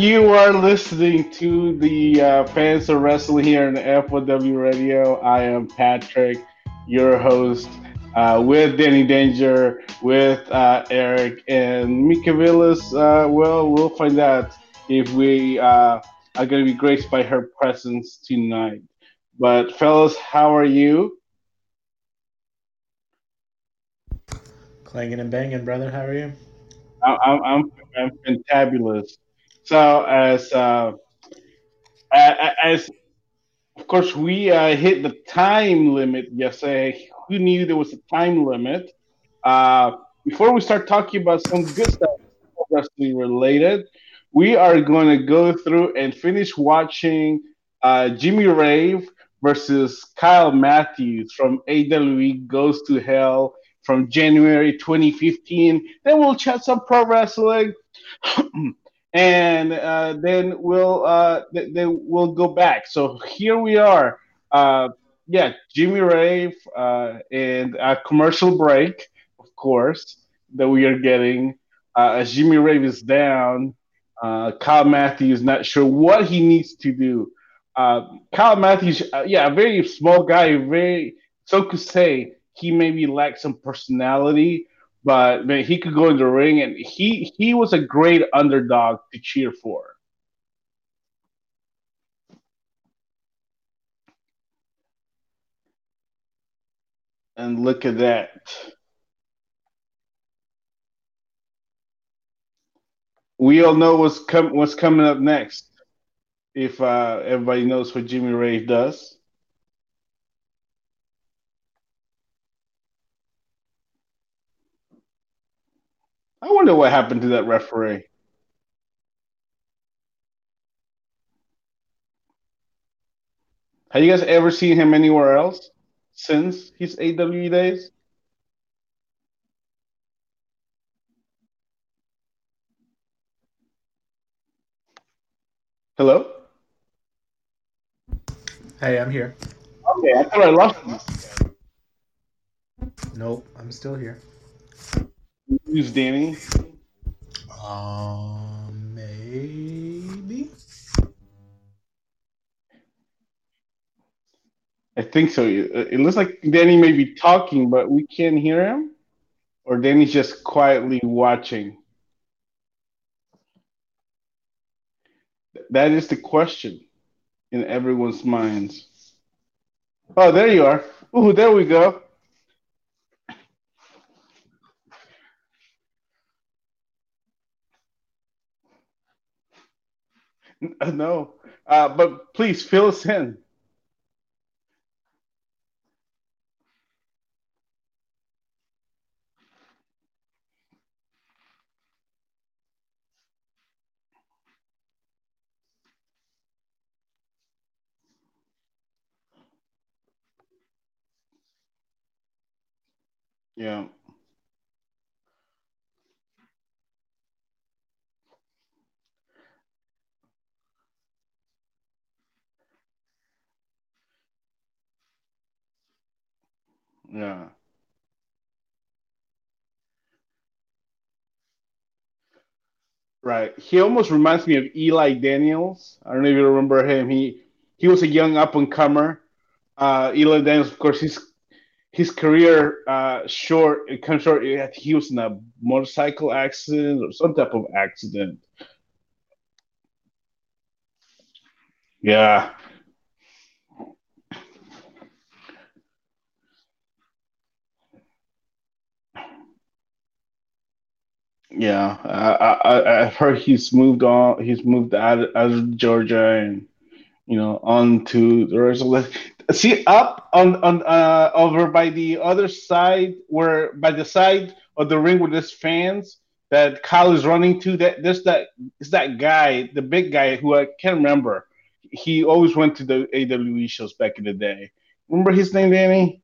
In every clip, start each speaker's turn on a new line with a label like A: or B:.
A: You are listening to the uh, Fans of Wrestling here in the F1W Radio. I am Patrick, your host, uh, with Danny Danger, with uh, Eric, and Mika Villas. Uh, well, we'll find out if we uh, are going to be graced by her presence tonight. But, fellas, how are you?
B: Clanging and banging, brother. How are you?
A: I'm, I'm, I'm fantabulous. So as uh, as of course we uh, hit the time limit yesterday. Who knew there was a time limit? Uh, before we start talking about some good stuff wrestling related, we are going to go through and finish watching uh, Jimmy Rave versus Kyle Matthews from AWE Goes to Hell from January 2015. Then we'll chat some pro wrestling. and uh, then we'll uh, th- then we'll go back. So here we are. Uh, yeah, Jimmy Rave uh, and a commercial break, of course, that we are getting. Uh, as Jimmy Rave is down, uh, Kyle Matthews not sure what he needs to do. Kyle Matthews, yeah, a very small guy, very so could say he maybe lacks some personality but man, he could go in the ring, and he he was a great underdog to cheer for. And look at that. We all know what's com- what's coming up next. If uh, everybody knows what Jimmy Rave does. I wonder what happened to that referee. Have you guys ever seen him anywhere else since his AWE days? Hello?
B: Hey, I'm here.
A: Okay, I thought I lost you.
B: Nope, I'm still here.
A: Who's Danny?
B: Um, maybe.
A: I think so. It looks like Danny may be talking, but we can't hear him. Or Danny's just quietly watching. That is the question in everyone's minds. Oh, there you are. Ooh, there we go. No, uh, but please fill us in. Yeah. Yeah. Right. He almost reminds me of Eli Daniels. I don't know if you remember him. He he was a young up and comer. Uh, Eli Daniels, of course, his his career uh, short. It comes short. He was in a motorcycle accident or some type of accident. Yeah. Yeah, I, I I've heard he's moved on. He's moved out out of Georgia and you know on to the rest of the. See up on on uh, over by the other side where by the side of the ring with his fans that Kyle is running to. That there's that is that guy, the big guy who I can't remember. He always went to the AWE shows back in the day. Remember his name, Danny?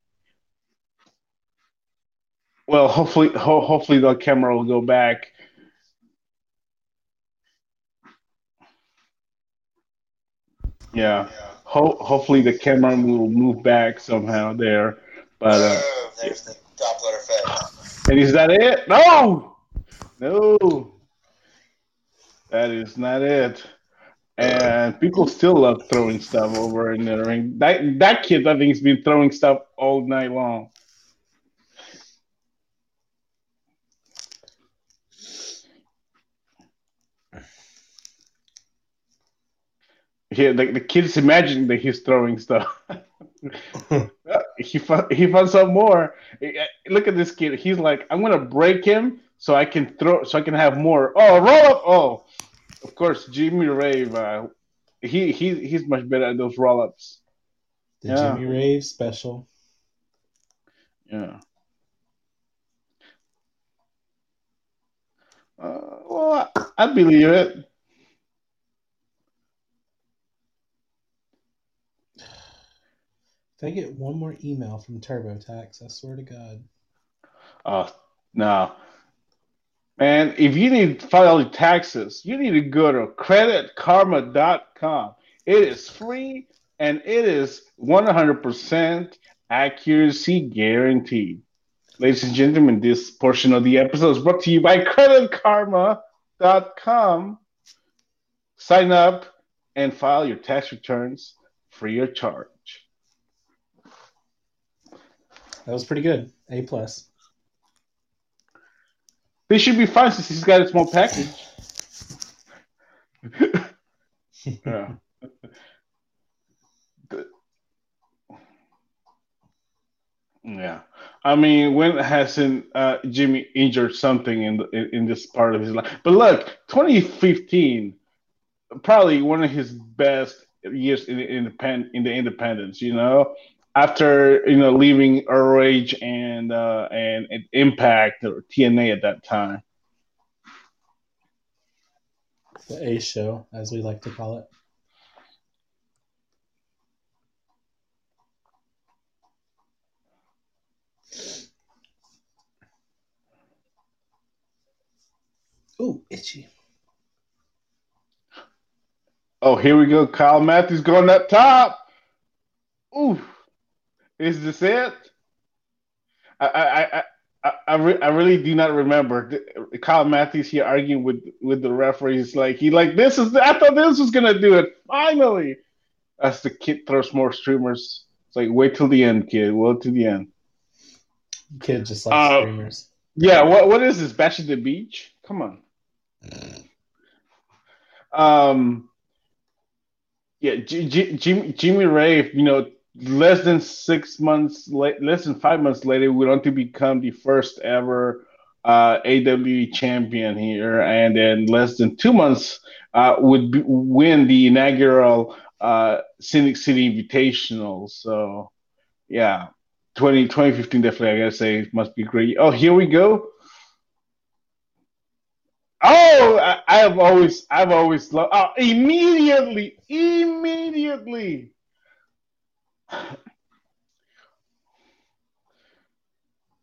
A: Well, hopefully, ho- hopefully the camera will go back. Yeah. Ho- hopefully the camera will move back somehow there. But uh,
C: Oh, there's the Doppler effect.
A: and is that it? No, no. That is not it. And people still love throwing stuff over in the ring. That that kid, I think, has been throwing stuff all night long. Yeah, the, the kid's imagine that he's throwing stuff. he found, he found some more. Look at this kid. He's like, I'm gonna break him so I can throw, so I can have more. Oh, roll up! Oh, of course, Jimmy Rave. Uh, he he he's much better at those roll ups.
B: The
A: Yeah.
B: Jimmy Rave special.
A: Yeah. Uh, well, I, I believe it.
B: If I get one more email from TurboTax, I swear to God.
A: Oh no, man! If you need to file your taxes, you need to go to creditkarma.com. It is free and it is 100% accuracy guaranteed. Ladies and gentlemen, this portion of the episode is brought to you by creditkarma.com. Sign up and file your tax returns free of charge.
B: That was pretty good. A plus.
A: They should be fine since he's got a small package. yeah. Yeah. I mean, when hasn't uh, Jimmy injured something in, the, in in this part of his life? But look, 2015, probably one of his best years in the independent in the independence. You know, after you know leaving ROH and uh, and, and Impact or TNA at that time.
B: The A show, as we like to call it. Ooh, itchy.
A: Oh, here we go. Kyle Matthews going up top. Ooh, is this it? I I I I, I, re- I really do not remember Kyle Matthews here arguing with with the referees. Like he like this is I thought this was gonna do it finally. As the kid throws more streamers. It's like wait till the end, kid. Wait till the end.
B: Kid just like
A: Uh,
B: streamers.
A: Yeah, what what is this? Bash at the beach? Come on. Um, yeah, G- G- Jimmy, Jimmy Rave, you know, less than six months, late, less than five months later, we want to become the first ever uh, AWE champion here, and then less than two months uh, would be, win the inaugural uh, Scenic City Invitational. So, yeah, 20, 2015 definitely, I gotta say, must be great. Oh, here we go. Oh, I, I have always, I've always loved. Oh, immediately, immediately.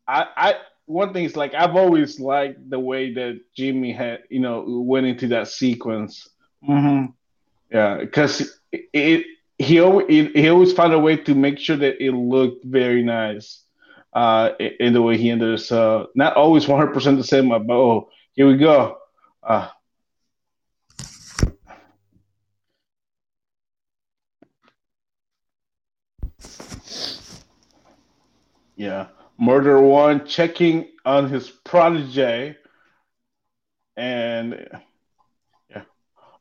A: I, I, one thing is like I've always liked the way that Jimmy had, you know, went into that sequence. Mm-hmm. Yeah, because it, it, he always, it, he always found a way to make sure that it looked very nice. Uh, in the way he ended. So not always 100% the same, but oh, here we go. Uh, yeah, Murder One checking on his protege, and yeah,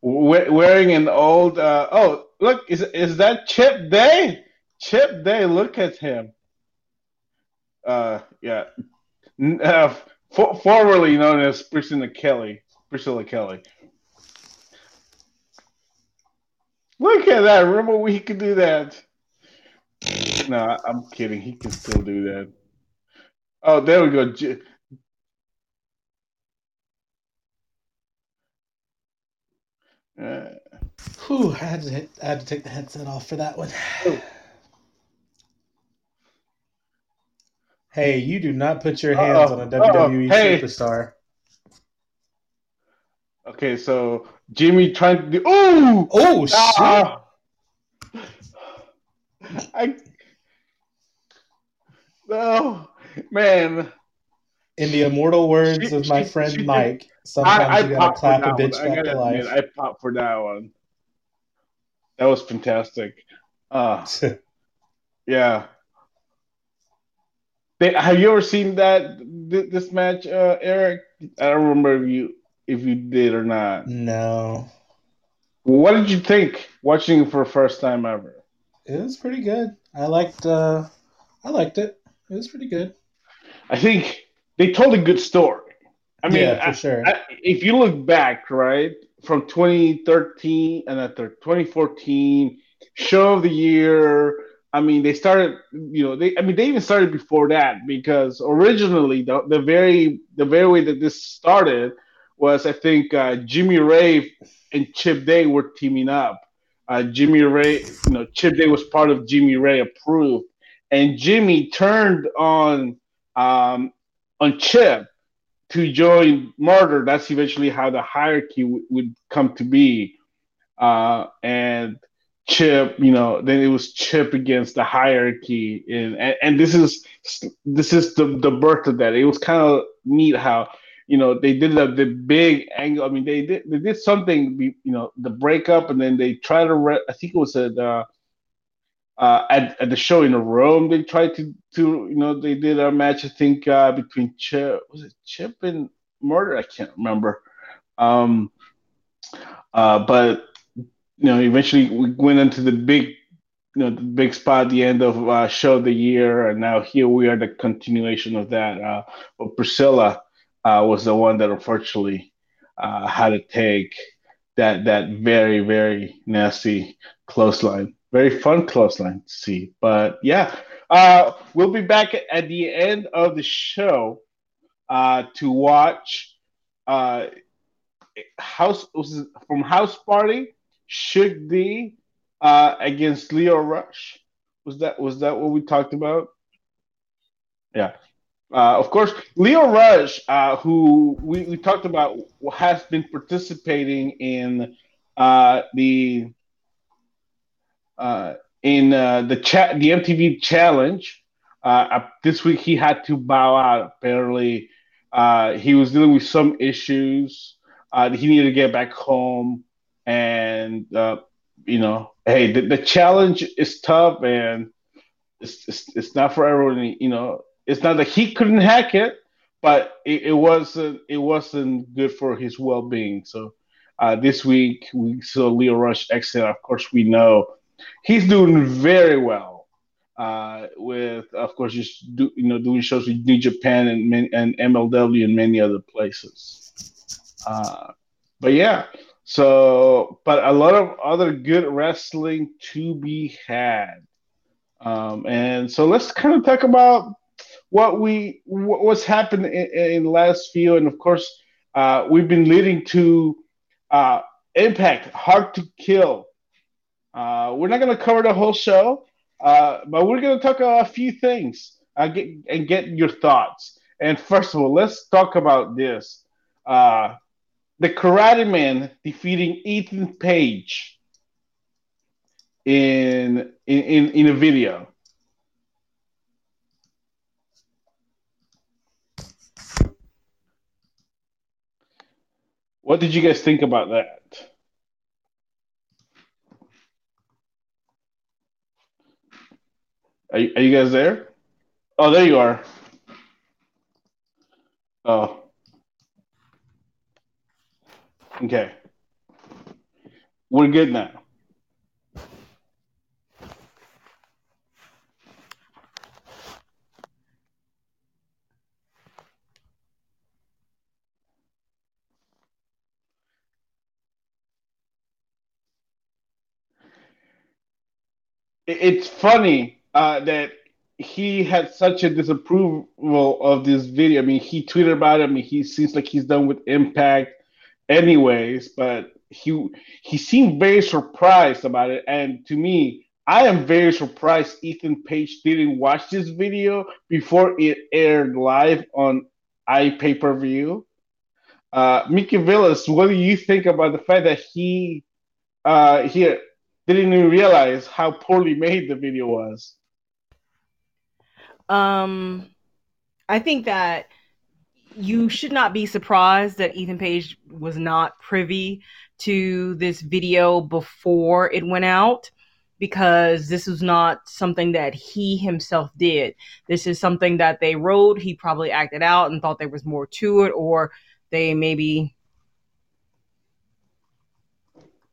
A: we- wearing an old. Uh, oh, look, is is that Chip Day? Chip Day, look at him. Uh, yeah, uh, for, formerly known as Priscilla Kelly. Priscilla Kelly. Look at that. Remember we could do that? No, I'm kidding. He can still do that. Oh, there we go. J- Uh,
B: Whew, I had to I had to take the headset off for that one. Hey, you do not put your hands
A: Uh-oh,
B: on a WWE
A: hey.
B: superstar.
A: okay, so Jimmy trying to do. Ooh!
B: Oh shit!
A: Ah! I. Oh, man.
B: In the immortal words
A: She-
B: of my
A: she-
B: friend
A: she
B: Mike, Sometimes
A: I, I
B: you gotta clap a bitch
A: one. I
B: back to life.
A: I popped for that one. That was fantastic. Uh, yeah. They, have you ever seen that th- this match, uh, Eric? I don't remember if you if you did or not.
B: no,
A: What did you think watching it for the first time ever?
B: It was pretty good. I liked. uh I liked it. It was pretty good.
A: I think they told a good story. I mean,
B: yeah, for
A: I-
B: sure.
A: I, if you look back, right, from 2013 and at their 2014 show of the year, I mean, they started, you know, they, I mean, they even started before that because originally the, the very, the very way that this started was, I think, uh, Jimmy Rave and Chip Day were teaming up. Uh, Jimmy Rave, you know, Chip Day was part of Jimmy Rave approved, and Jimmy turned on um, on Chip to join Murder. That's eventually how the hierarchy w- would come to be. Uh, and Chip, you know, then it was Chip against the hierarchy, and and, and this is this is the the birth of that. It was kind of neat how you know they did the, the big angle. I mean, they did they did something, you know, the breakup, and then they tried to. Re- I think it was at. Uh, uh, at, at the show in Rome, they tried to, to you know, they did a match, I think, uh, between Chip, was it Chip and Murder? I can't remember. Um, uh, but, you know, eventually we went into the big, you know, the big spot at the end of uh, show of the year. And now here we are, the continuation of that. Uh, but Priscilla uh, was the one that unfortunately uh, had to take that, that very, very nasty clothesline very fun clothesline to see. But yeah, uh, we'll be back at the end of the show uh, to watch uh, House from House Party Should D uh, against Leo Rush. Was that was that what we talked about? Yeah. Uh, of course, Leo Rush, uh, who we, we talked about, has been participating in uh, the uh, in uh, the chat, the MTV challenge. This week he had to bow out. Apparently, he was dealing with some issues. He needed to get back home, and you know, hey, the, the, challenge is tough, and it's, it's, it's not for everyone. You know, it's not that he couldn't hack it, but it, it wasn't it wasn't good for his well being. So uh, this week we saw Leo Rush exit. Of course, we know he's doing very well uh, with, of course, just do, you know doing shows with New Japan and and MLW and many other places. Uh, but yeah, so but a lot of other good wrestling to be had, um, and so let's kind of talk about what we what's happened in, in the last few, and of course, uh, we've been leading to uh, Impact, Hard to Kill. Uh, we're not going to cover the whole show, uh, but we're going to talk a few things uh, get, and get your thoughts. And first of all, let's talk about this. Uh, the Karate Man defeating Ethan Page in in, in, in a video. What did you guys think about that? Are you, are you guys there? Oh, there you are. Oh. Okay. We're good now. It's funny uh, that he had such a disapproval of this video. I mean, he tweeted about it. I mean, he seems like he's done with Impact, anyways. But he he seemed very surprised about it. And to me, I am very surprised Ethan Page didn't watch this video before it aired live on iPay per view. Uh, Mickey Villas, what do you think about the fact that he uh, here didn't even realize how poorly made the video was?
C: Um, I think that you should not be surprised that Ethan Page was not privy to this video before it went out because this was not something that he himself did. This is something that they wrote. He probably acted out and thought there was more to it, or they maybe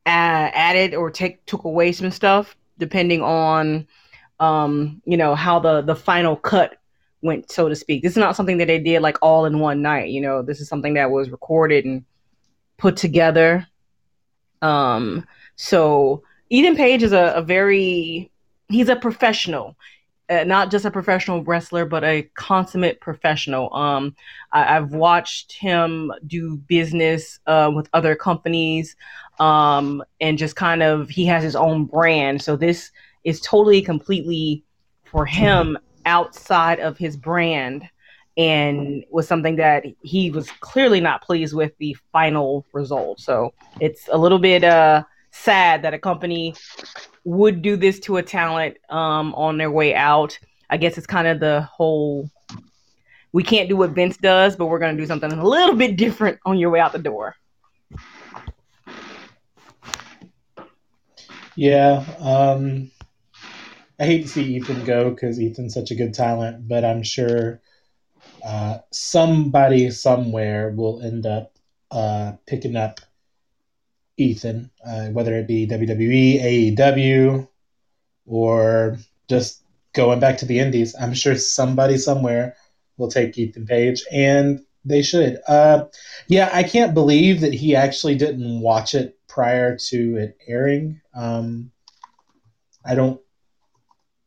C: added or take took away some stuff depending on um, you know how the the final cut went, so to speak. This is not something that they did like all in one night. You know, this is something that was recorded and put together. Um, so Ethan Page is a, a very he's a professional. Not just a professional wrestler, but a consummate professional. Um, I, have watched him do business uh, with other companies, um, and just kind of he has his own brand. So this is totally, completely for him outside of his brand, and was something that he was clearly not pleased with the final result. So it's a little bit uh sad that a company would do this to a talent um, on their way out. I guess it's kind of the whole we can't do what Vince does, but we're going to do something a little bit different on your way out the door.
B: Yeah, um, I hate to see Ethan go because Ethan's such a good talent, but I'm sure uh, somebody somewhere will end up uh, picking up Ethan, uh, whether it be WWE, AEW, or just going back to the Indies. I'm sure somebody somewhere will take Ethan Page, and they should. Uh, yeah, I can't believe that he actually didn't watch it prior to it airing. Um, I don't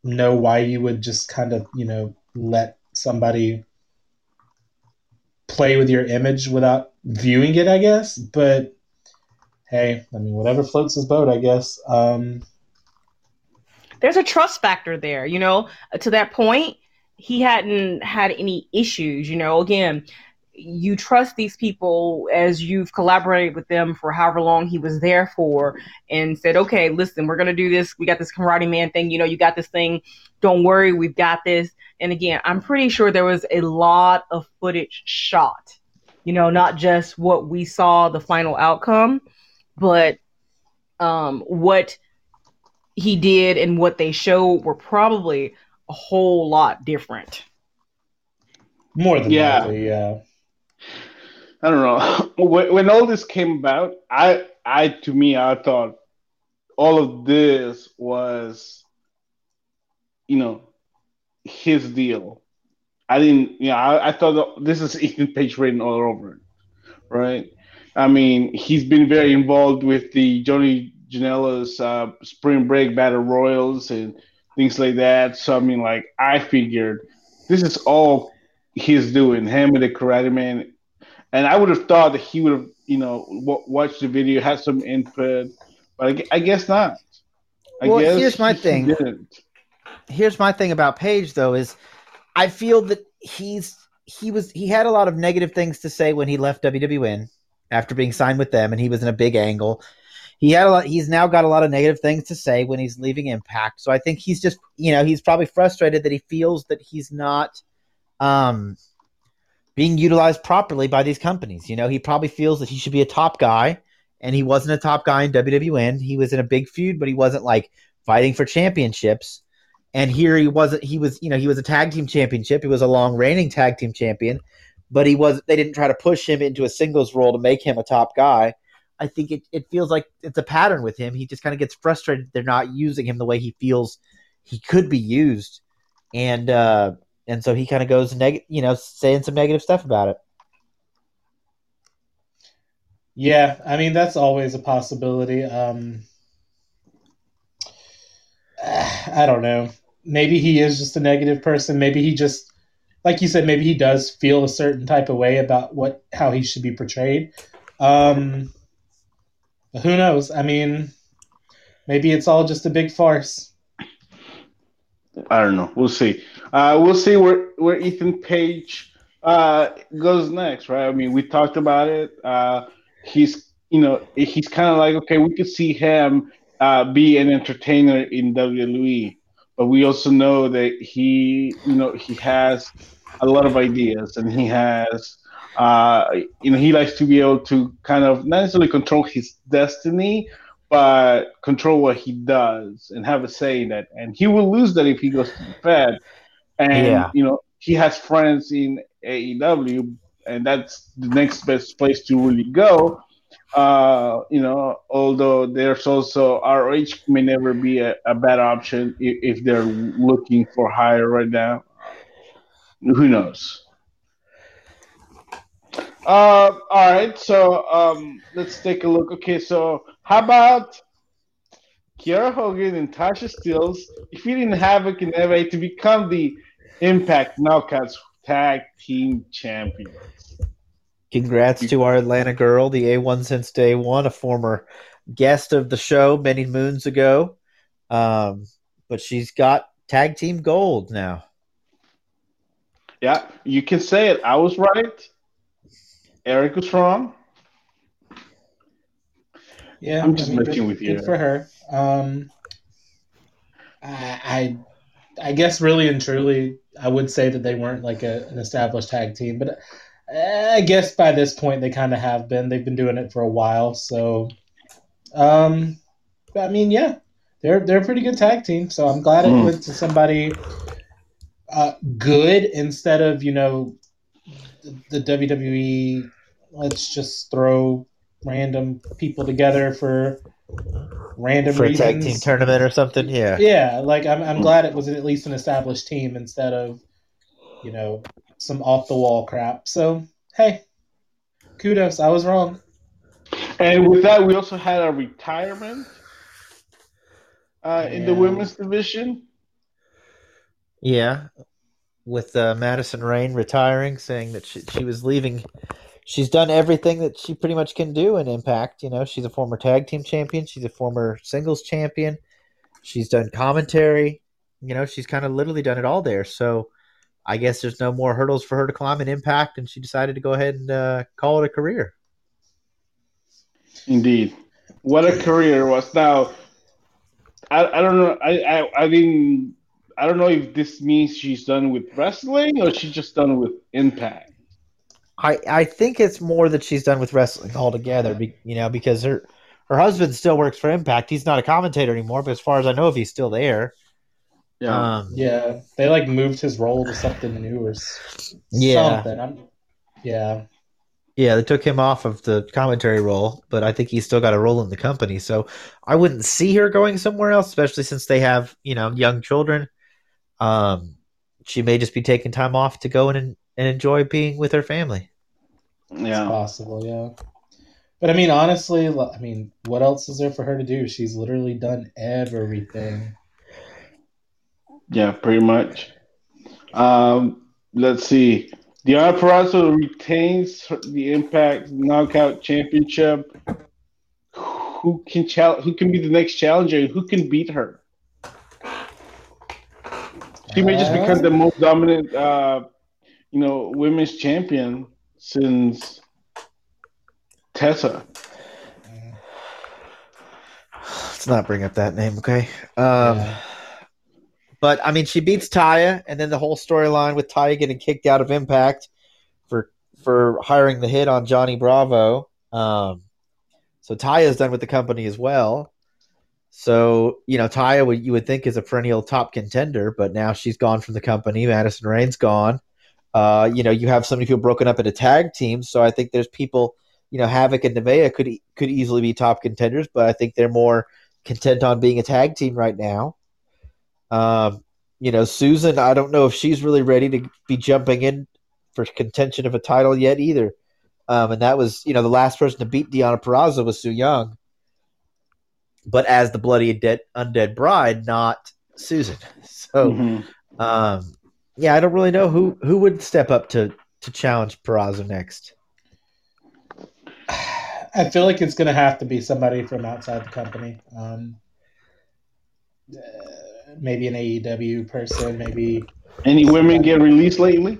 B: know why you would just kind of, you know, let somebody play with your image without viewing it, I guess. But hey, I mean, whatever floats his boat, I guess. Um,
C: There's a trust factor there, you know. To that point, he hadn't had any issues, you know. Again, you trust these people as you've collaborated with them for however long he was there for and said okay listen we're going to do this we got this karate man thing you know you got this thing don't worry we've got this and again i'm pretty sure there was a lot of footage shot you know not just what we saw the final outcome but um, what he did and what they showed were probably a whole lot different.
B: More than yeah. Likely, yeah.
A: I don't know. When, when all this came about, I, I to me, I thought all of this was, you know, his deal. I didn't, you know, I, I thought this is Ethan Page written all over it, right? I mean, he's been very involved with the Johnny Janela's uh, Spring Break Battle Royals and things like that. So I mean, like I figured this is all he's doing, him and the Karate Man, and I would have thought that he would have, you know, w- watched the video, had some input, but I, I guess not.
D: I well, guess here's my thing. Didn't. Here's my thing about Page though is I feel that he's he was he had a lot of negative things to say when he left WWN after being signed with them, and he was in a big angle. He had a lot. He's now got a lot of negative things to say when he's leaving Impact. So I think he's just, you know, he's probably frustrated that he feels that he's not um, being utilized properly by these companies. You know, he probably feels that he should be a top guy, and he wasn't a top guy in WWN. He was in a big feud, but he wasn't like fighting for championships. And here he wasn't. He was, you know, he was a tag team championship. He was a long reigning tag team champion but he was they didn't try to push him into a singles role to make him a top guy. I think it, it feels like it's a pattern with him. He just kind of gets frustrated they're not using him the way he feels he could be used. And uh and so he kind of goes neg you know, saying some negative stuff about it.
B: Yeah, I mean that's always a possibility. Um I don't know. Maybe he is just a negative person. Maybe he just like you said, maybe he does feel a certain type of way about what how he should be portrayed. Um, who knows? I mean, maybe it's all just a big farce.
A: I don't know. We'll see. Uh, we'll see where where Ethan Page uh, goes next, right? I mean, we talked about it. Uh, he's you know he's kind of like okay, we could see him uh, be an entertainer in WWE, but we also know that he you know he has a lot of ideas and he has Uh, you know, he likes to be able to kind of not necessarily control his destiny, but control what he does and have a say in that. And he will lose that if he goes to the Fed. And yeah. you know, he has friends in AEW, and that's the next best place to really go. Uh, you know, although there's also ROH may never be a, a bad option if, if, they're looking for hire right now. Who knows? Uh, all right, so um, let's take a look. Okay, so how about Kiera Hogan and Tasha Steelz defeating Havoc and Nevaeh to become the Impact Knockouts Tag Team Champions?
D: Congrats to our Atlanta girl, the A1 since day one, a former guest of the show many moons ago. Um, but she's got tag team gold now.
A: Yeah, you can say it. I was right. Eric was wrong.
B: Yeah, I'm just I mean, messing with you. Good for her. Um, I, I, I guess really and truly, I would say that they weren't like a, an established tag team, but I guess by this point they kind of have been. They've been doing it for a while, so. Um, I mean, yeah, they're they're a pretty good tag team. So I'm glad mm. it went to somebody uh, good instead of you know the, the WWE. Let's just throw random people together for random
D: for reasons. a tag team tournament or something. Yeah,
B: yeah. Like I'm, I'm glad it was at least an established team instead of, you know, some off the wall crap. So hey, kudos. I was wrong.
A: And with that, we also had a retirement uh, in the women's division.
D: Yeah, with uh, Madison Rayne retiring, saying that she, she was leaving she's done everything that she pretty much can do in Impact. You know, she's a former tag team champion. She's a former singles champion. She's done commentary. You know, she's kind of literally done it all there. So I guess there's no more hurdles for her to climb in Impact, and she decided to go ahead and uh, call it a career.
A: Indeed, what a career was. Now, I, I don't know. I, I I didn't. I don't know if this means she's done with wrestling or she's just done with Impact.
D: I I think it's more that she's done with wrestling altogether. Be, you know, because her her husband still works for Impact. He's not a commentator anymore, but as far as I know, if he's still there.
B: Yeah, um, yeah, they like moved his role to something new or yeah. something. I'm, yeah,
D: yeah, they took him off of the commentary role, but I think he's still got a role in the company. So I wouldn't see her going somewhere else, especially since they have you know young children. Um, she may just be taking time off to go in and and enjoy being with her family.
B: Yeah, it's possible. Yeah, but I mean, honestly, I mean, what else is there for her to do? She's literally done everything.
A: Yeah, pretty much. Um, let's see. Deonna Purrazzo retains the Impact Knockout Championship. Who can challenge? Who can be the next challenger? Who can beat her? She may just become the most dominant uh, you know, women's champion since Tessa.
D: Let's not bring up that name, okay? Um, yeah. But I mean, she beats Taya, and then the whole storyline with Taya getting kicked out of Impact for for hiring the hit on Johnny Bravo. Um, so Taya's done with the company as well. So you know, Taya, you would think is a perennial top contender, but now she's gone from the company. Madison Rayne's gone. Uh, you know, you have so many people broken up into tag teams, so I think there's people. You know, Havoc and Nevaeh could could easily be top contenders, but I think they're more content on being a tag team right now. Um, you know, Susan, I don't know if she's really ready to be jumping in for contention of a title yet either. Um, and that was, you know, the last person to beat Deonna Purrazzo was Su Yung, but as the bloody dead, undead bride, not Susan. So, mm-hmm. um, yeah, I don't really know who who would step up to to challenge Purrazzo next.
B: I feel like it's going to have to be somebody from outside the company. Um, uh, maybe an AEW person. Maybe
A: any women get released lately.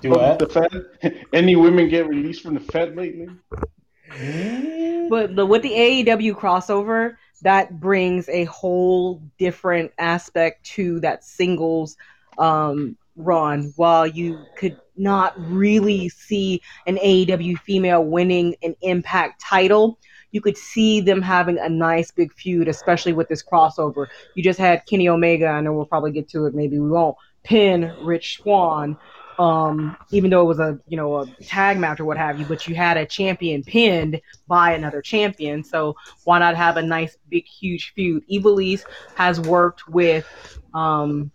B: Do what?
A: The Fed? Any women get released from the Fed lately?
C: But the, with the AEW crossover, that brings a whole different aspect to that singles um, run while you could not really see an AEW female winning an Impact title. You could see them having a nice big feud, especially with this crossover. You just had Kenny Omega, I know we'll probably get to it, maybe we won't, pin Rich Swann. Um, even though it was a you know a tag match or what have you, but you had a champion pinned by another champion, so why not have a nice big huge feud? Ivelisse has worked with um,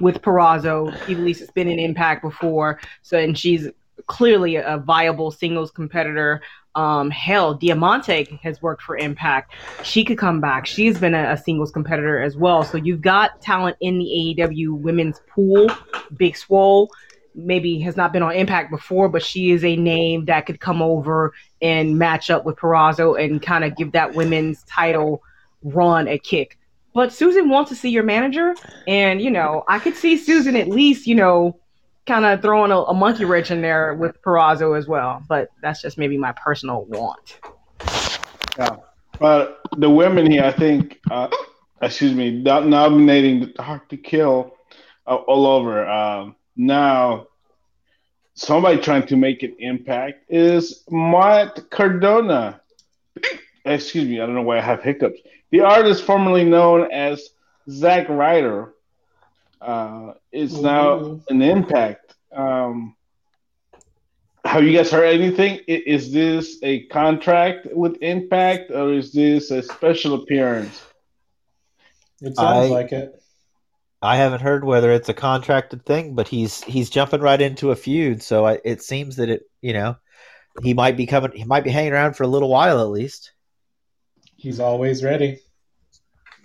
C: with Purrazzo. Ivelisse has been in Impact before, so and she's clearly a viable singles competitor. Um, hell, Diamante has worked for Impact. She could come back. She's been a, a, singles competitor as well. So you've got talent in the AEW women's pool. Big Swole maybe has not been on Impact before, but she is a name that could come over and match up with Purrazzo and kind of give that women's title run a kick. But Susan wants to see your manager, and you know, I could see Susan at least, you know, kind of throwing a, a, monkey wrench in there with Purrazzo as well. But that's just maybe my personal want.
A: Yeah, but the women here, I think, uh, excuse me, nominating to Kill uh, all over. Um, now, somebody trying to make an impact is Matt Cardona. Excuse me, I don't know why I have hiccups. The artist formerly known as Zack Ryder uh, is now an impact. Um, have you guys heard anything? Is this a contract with Impact or is this a special appearance?
B: It sounds I, like it.
D: I haven't heard whether it's a contracted thing, but he's he's jumping right into a feud, so I, it seems that it you know he might be coming, he might be hanging around for a little while at least.
B: He's always ready.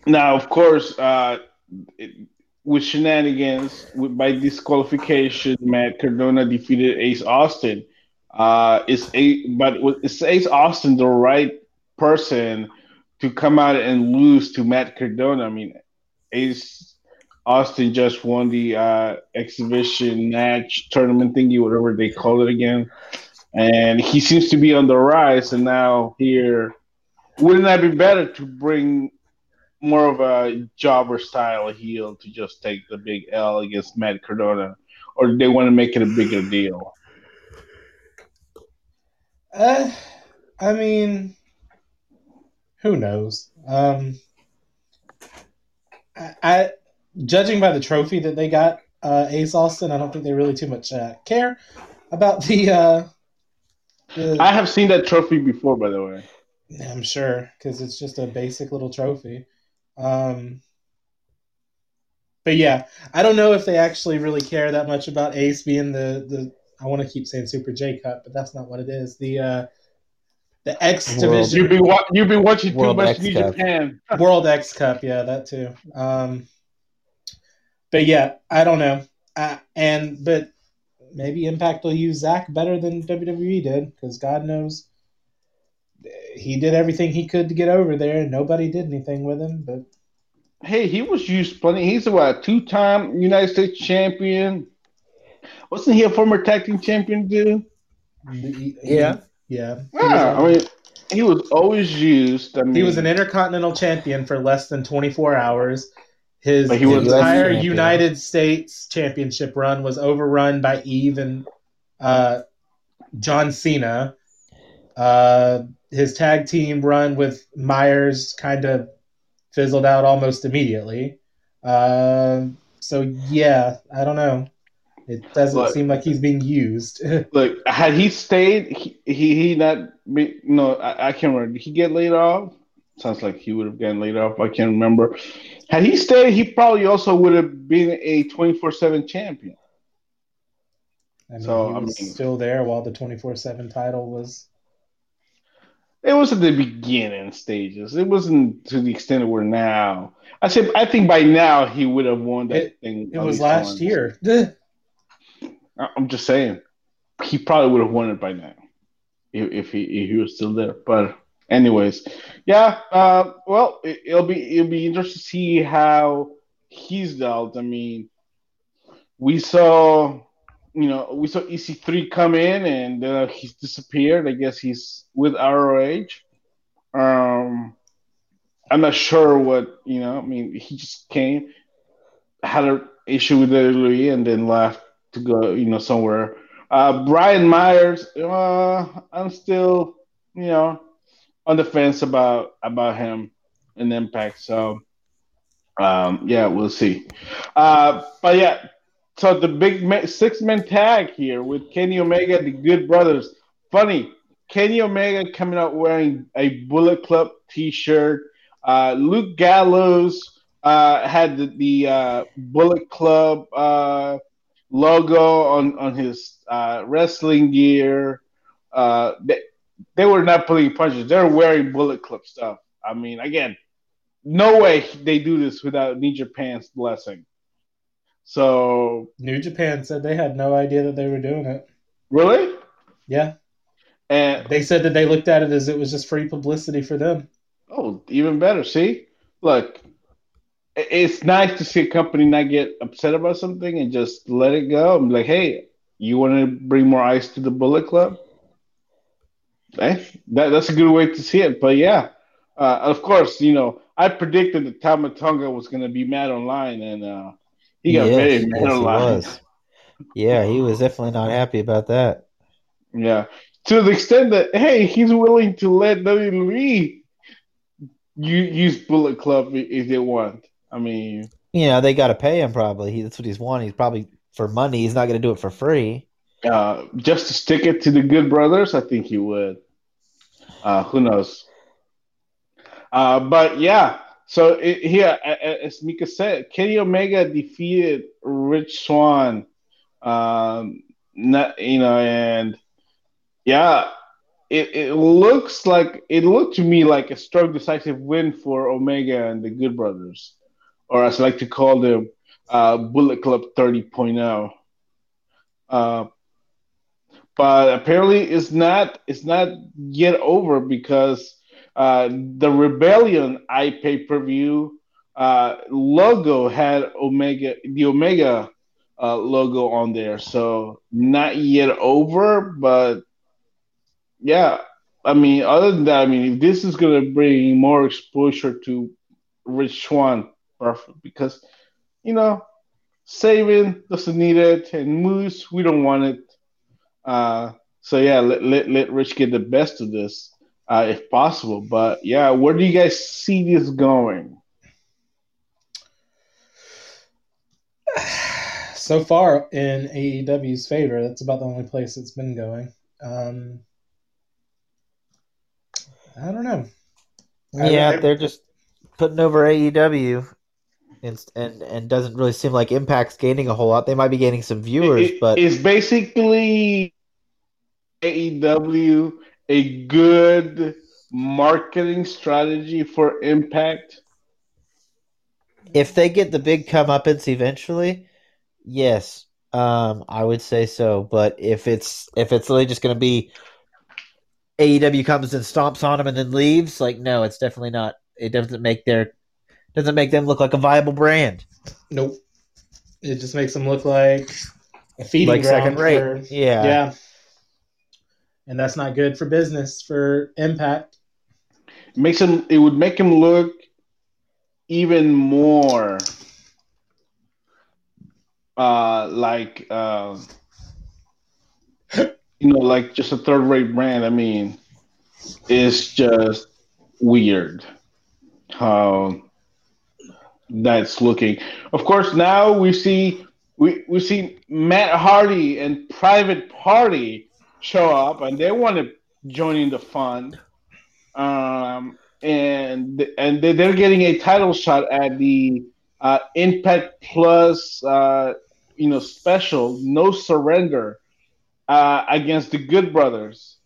A: Now, of course, uh, it, with shenanigans with, by disqualification, Matt Cardona defeated Ace Austin. Uh, is a but is Ace Austin the right person to come out and lose to Matt Cardona? I mean, Ace Austin just won the uh, exhibition match tournament thingy, whatever they call it again, and he seems to be on the rise. And now here, wouldn't that be better to bring more of a jobber style heel to just take the big L against Matt Cardona, or do they want to make it a bigger deal?
B: Uh, I mean, who knows? Um, I, I judging by the trophy that they got, uh, Ace Austin, I don't think they really too much uh, care about the, uh,
A: the. I have seen that trophy before, by the way.
B: I'm sure because it's just a basic little trophy. Um, but yeah, I don't know if they actually really care that much about Ace being the the. I want to keep saying Super J Cup, but that's not what it is. The uh, the X division.
A: You've been wa- you've been watching World too much New Japan.
B: World X Cup, yeah, that too. Um, but yeah, I don't know. Uh, and but maybe Impact will use Zack better than WWE did because God knows he did everything he could to get over there, and nobody did anything with him. But
A: hey, he was used plenty. He's a what, two-time United States champion. Wasn't he a former tag team champion too?
B: Yeah, yeah.
A: Yeah, I mean, he was always used. I mean,
B: he was an intercontinental champion for less than 24 hours. His entire United States championship run was overrun by Eve and uh, John Cena. Uh, his tag team run with Myers kind of fizzled out almost immediately. Uh, so yeah, I don't know. It doesn't look, seem like he's being used.
A: look, had he stayed, he he, he not be, no, I, I can't remember. Did he get laid off? Sounds like he would have gotten laid off. I can't remember. Had he stayed, he probably also would have been a twenty four seven champion.
B: I mean, so I mean, still there while the twenty four seven title was
A: it was at the beginning stages. It wasn't to the extent we're now. I said I think by now he would have won that
B: it,
A: thing.
B: It was last year.
A: I'm just saying, he probably would have won it by now if, if he if he was still there. But anyways, yeah. Uh, well, it, will be it'll be interesting to see how he's dealt. I mean, we saw you know, we saw EC3 come in and uh, he's disappeared. I guess he's with ROH. Um, I'm not sure what you know. I mean, he just came. had an issue with WWE and then left to go, you know, somewhere. Uh, Brian Myers, uh, I'm still, you know, on the fence about about him and Impact. So, um, yeah, we'll see. Uh, but yeah, so the big six man tag here with Kenny Omega, the Good Brothers. Funny, Kenny Omega coming out wearing a Bullet Club T-shirt. Uh, Luke Gallows uh, had the, the uh, Bullet Club uh, logo on on his uh, wrestling gear. Uh, they, they were not pulling punches; they were wearing Bullet Club stuff. I mean, again, no way they do this without New Japan's blessing. So
B: New Japan said they had no idea that they were doing it.
A: Really?
B: Yeah.
A: And
B: they said that they looked at it as it was just free publicity for them.
A: Oh, even better. See, look, it's nice to see a company not get upset about something and just let it go. I'm like, hey, you want to bring more ice to the Bullet Club? Eh, that, that's a good way to see it. But yeah, uh, of course, you know, I predicted that Tama Tonga was going to be mad online, and uh, he got yes, very yes.
D: He yeah, he was definitely not happy about that.
A: Yeah, to the extent that hey, he's willing to let WWE use Bullet Club if they want. I mean,
D: you know, they got to pay him probably. He, that's what he's wanting. He's probably for money. He's not going to do it for free.
A: Uh, just to stick it to the Good Brothers, I think he would. Uh, who knows? Uh, but yeah, so it, here, as Mika said, Kenny Omega defeated Rich Swann. Um, not, you know, and yeah, it, it looks like it looked to me like a strong, decisive win for Omega and the Good Brothers, or as I like to call them, uh, Bullet Club 30.0. Uh, but apparently, it's not it's not yet over because uh, the Rebellion I pay per view uh, logo had Omega the Omega uh, logo on there, so not yet over, but yeah, I mean, other than that, I mean, if this is going to bring more exposure to Rich Swann, perfect. Because, you know, Sabin doesn't need it, and Moose, we don't want it. Uh, so yeah, let, let let Rich get the best of this uh, if possible. But yeah, where do you guys see this going?
B: So far, in AEW's favor, that's about the only place it's been going. Um, I don't know.
D: Yeah, I, they're just putting over AEW, and and and doesn't really seem like Impact's gaining a whole lot. They might be gaining some viewers, it, but
A: it's basically AEW a good marketing strategy for Impact.
D: If they get the big comeuppance eventually, yes, um, I would say so. But if it's if it's really just going to be AEW comes and stomps on them and then leaves, like no, it's definitely not. It doesn't make their doesn't make them look like a viable brand.
B: Nope. It just makes them look like a feeding like ground second rate. For,
D: yeah,
B: yeah. And that's not good for business for Impact.
A: It makes him. It would make him look even more uh, like. Uh, you know, like just a third rate brand. I mean, it's just weird how that's looking. Of course, now we see we we see Matt Hardy and Private Party show up, and they want to join in the fun. Um, and and they're getting a title shot at the uh, Impact Plus, uh, you know, special, no surrender uh, against the Good Brothers.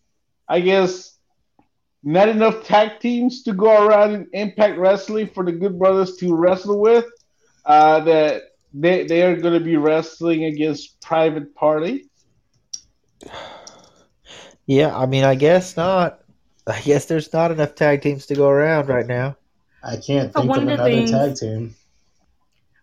A: I guess not enough tag teams to go around in Impact Wrestling for the Good Brothers to wrestle with. Uh, that they they are going to be wrestling against Private Party.
D: Yeah, I mean, I guess not. I guess there's not enough tag teams to go around right now.
B: I can't think of another things, tag team.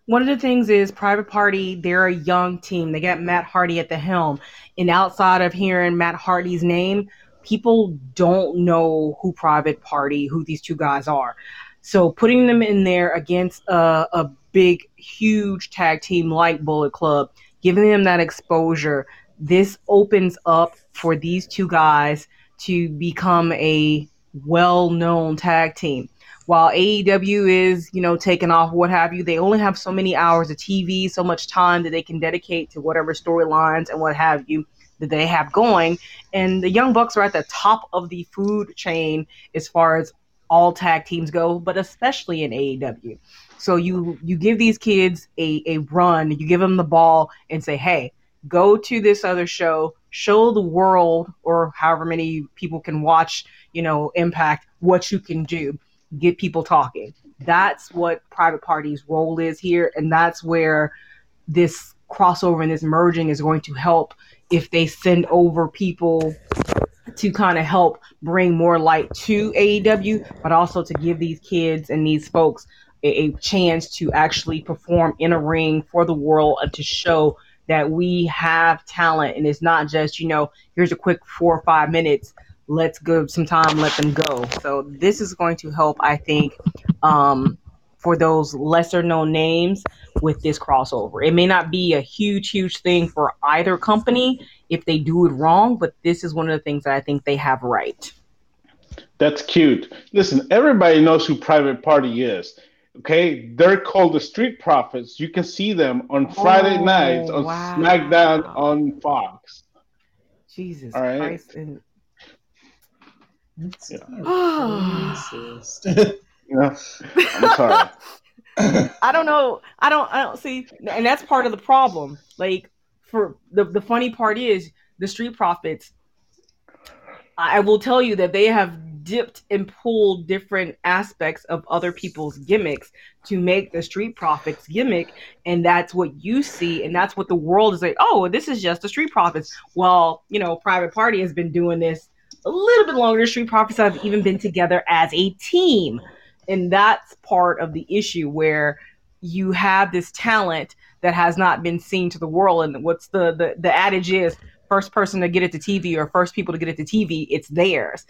C: One of the things is Private Party, they're a young team. They got Matt Hardy at the helm. And outside of hearing Matt Hardy's name, people don't know who Private Party, who these two guys are. So putting them in there against a, a big, huge tag team like Bullet Club, giving them that exposure, this opens up for these two guys to become a well-known tag team. While AEW is, you know, taking off, what have you, they only have so many hours of TV, so much time that they can dedicate to whatever storylines and what have you that they have going. And the Young Bucks are at the top of the food chain as far as all tag teams go, but especially in AEW. So you you give these kids a, a run, you give them the ball and say, hey, go to this other show, show the world or however many people can watch, you know, Impact what you can do, get people talking. That's what Private Party's role is here, and that's where this crossover and this merging is going to help if they send over people to kind of help bring more light to AEW, but also to give these kids and these folks a, a, chance to actually perform in a ring for the world and to show that we have talent and it's not just, you know, here's a quick four or five minutes, let's give some time, let them go. So this is going to help, I think, um, for those lesser known names with this crossover. It may not be a huge, huge thing for either company if they do it wrong, but this is one of the things that I think they have right.
A: That's cute. Listen, everybody knows who Private Party is. Okay, they're called the Street Profits. You can see them on Friday oh, nights on wow. SmackDown on Fox.
C: Jesus All right? Christ! And...
A: Yeah. yeah. I'm sorry.
C: I don't know. I don't. I don't see, and that's part of the problem. Like, for the the funny part is the Street Profits. I will tell you that they have dipped and pulled different aspects of other people's gimmicks to make the street profits gimmick and that's what you see and that's what the world is like oh this is just the street profits. Well you know private party has been doing this a little bit longer street profits have even been together as a team and that's part of the issue where you have this talent that has not been seen to the world and what's the the, the adage is first person to get it to tv or first people to get it to tv it's theirs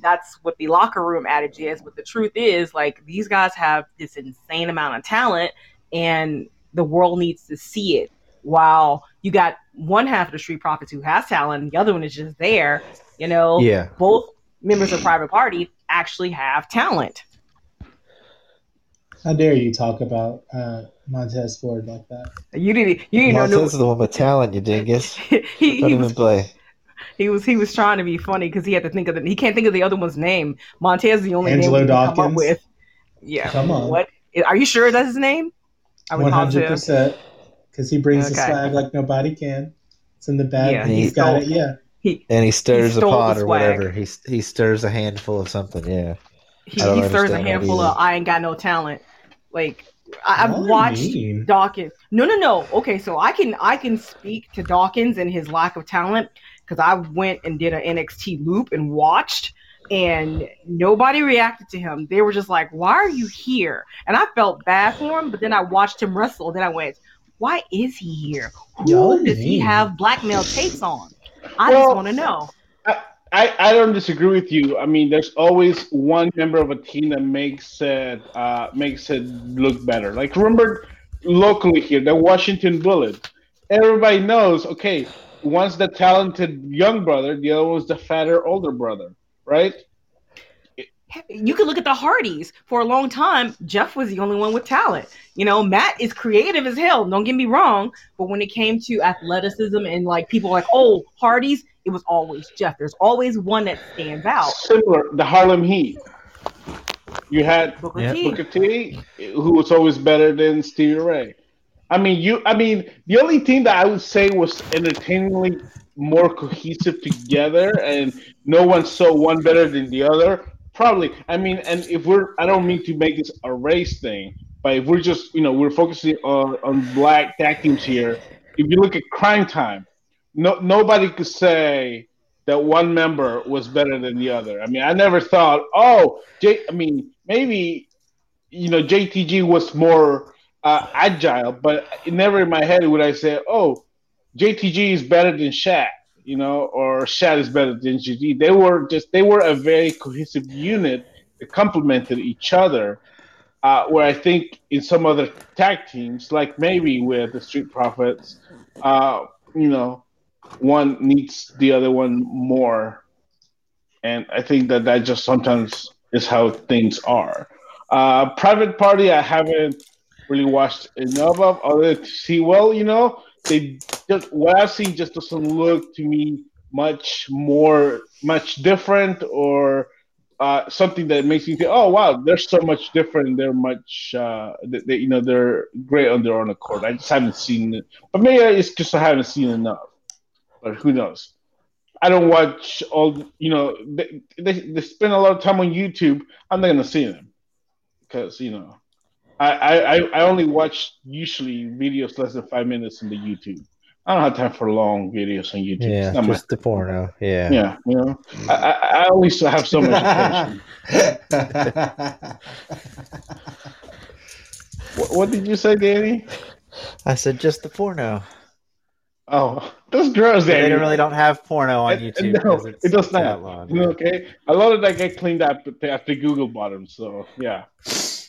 C: that's what the locker room adage is. But the truth is, like, these guys have this insane amount of talent, and the world needs to see it. While you got one half of the Street Profits who has talent, and the other one is just there. You know,
D: yeah.
C: Both members of Private Party actually have talent.
B: How dare you talk about uh, Montez Ford like that?
C: You didn't. You didn't
D: Montez
C: know.
D: Montez is the one with talent, you dingus. he, he, Don't he even was, play
C: he was he was trying to be funny because he had to think of the he can't think of the other one's name. Montez is the only
B: Angelo
C: name
B: Dawkins. come up
C: with. Yeah.
B: Come on.
C: What are you sure that's his name?
B: One hundred percent. Because he brings okay. the swag like nobody can. It's in the bag. Yeah, he's he got it. Yeah.
D: He, and he stirs he a pot or whatever. He he stirs a handful of something. Yeah.
C: He, he stirs a handful of I ain't got no talent. Like I, have watched Dawkins. No, no, no. Okay, so I can I can speak to Dawkins and his lack of talent because I went and did an NXT loop and watched, and nobody reacted to him. They were just like, "Why are you here?" And I felt bad for him, but then I watched him wrestle. Then I went, "Why is he here? Who does he have blackmail tapes on?" I well, just want to know.
A: I, I don't disagree with you. I mean, there's always one member of a team that makes it uh, makes it look better. Like remember locally here, the Washington Bullet. Everybody knows. Okay, one's the talented young brother, the other one's the fatter older brother, right?
C: You can look at the Hardys. For a long time, Jeff was the only one with talent. You know, Matt is creative as hell. Don't get me wrong, but when it came to athleticism and like people like, oh, Hardys, it was always Jeff. There's always one that stands out.
A: Similar, the Harlem Heat. You had Booker, yeah. T. Booker T, who was always better than Stevie Ray. I mean, you. I mean, the only team that I would say was entertainingly more cohesive together, and no one saw one better than the other. Probably. I mean, and if we're, I don't mean to make this a race thing, but if we're just, you know, we're focusing on on black tag teams here. If you look at Cryme Tyme, no nobody could say that one member was better than the other. I mean, I never thought, oh, J. I mean, maybe you know, JTG was more uh, agile, but never in my head would I say, oh, JTG is better than Shaq, you know, or Shaq is better than JTG. They were just they were a very cohesive unit, that complemented each other. Uh, where I think in some other tag teams, like maybe with the Street Profits, uh, you know, one needs the other one more, and I think that that just sometimes is how things are. Uh, Private Party, I haven't really watched enough of other to see. Well, you know, they just what I've seen just doesn't look to me much more much different or uh, something that makes you think, oh wow, they're so much different. They're much, uh, they, they, you know, they're great on their own accord. I just haven't seen it, but maybe it's just I haven't seen enough. But who knows? I don't watch all. You know, they, they, they spend a lot of time on YouTube. I'm not gonna see them because you know, I, I I only watch usually videos less than five minutes on the YouTube. I don't have time for long videos on YouTube.
D: Yeah, just the porno. Yeah.
A: Yeah, you know, I, I, I only have so much attention. what, what, did you say, Danny?
D: I said just the porno.
A: Oh, those girls, Danny.
D: They really don't have porno on YouTube.
A: No, it does not. Long, okay, a lot of that get cleaned up after Google bought them. So yeah.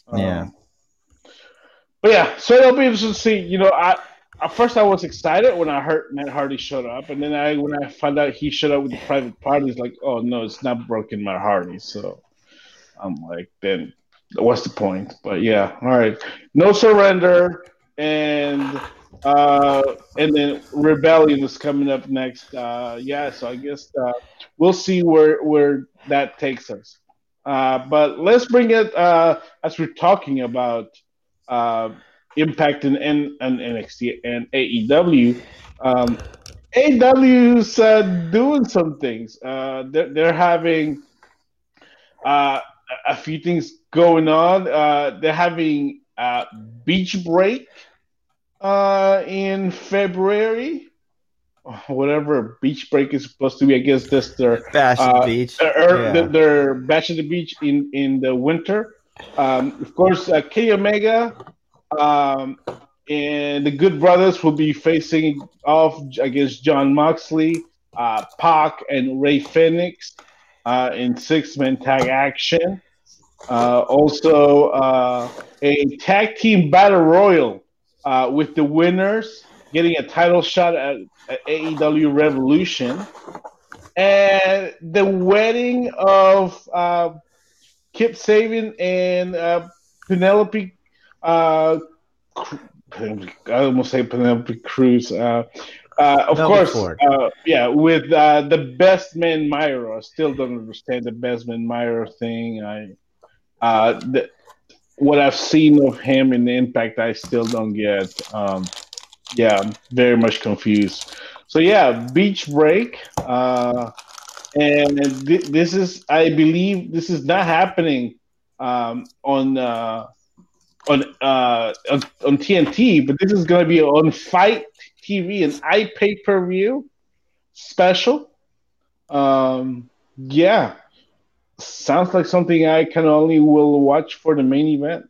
D: Um, yeah.
A: But yeah, so it'll be interesting to see. You know, I at first I was excited when I heard Matt Hardy showed up, and then I when I found out he showed up with the private parties, like, oh no, it's not broken Matt Hardy. So I'm like, then what's the point? But yeah, all right, no surrender, and uh, and then rebellion is coming up next. Uh, yeah, so I guess uh, we'll see where where that takes us. Uh, but let's bring it uh, as we're talking about. Uh, Impact and, and, and NXT and AEW. Um, AEW's uh, doing some things. Uh, they're, they're having uh, a few things going on. Uh, they're having a beach break uh, in February. Whatever beach break is supposed to be, I guess that's their
D: bash at the uh, beach.
A: Or, yeah. their, their bash at the beach in in the winter. Um, of course, uh, Kenny Omega um, and the Good Brothers will be facing off against Jon Moxley, uh, Pac, and Rey Fenix uh, in six man tag action. Uh, also, uh, a tag team battle royal uh, with the winners getting a title shot at, at AEW Revolution. And the wedding of uh, Kip Sabian and Penelope uh, I almost say Penelope Cruz. Uh, uh, of course, uh, yeah, with uh, the best man Miro. I still don't understand the best man Miro thing. I, uh, the, what I've seen of him and the Impact, I still don't get. Um, yeah, I'm very much confused. So yeah, beach break, uh, and th- this is, I believe, this is not happening um, on uh, on uh on, TNT, but this is going to be on FITE TV and I pay per view special. Um, yeah, sounds like something I can only will watch for the main event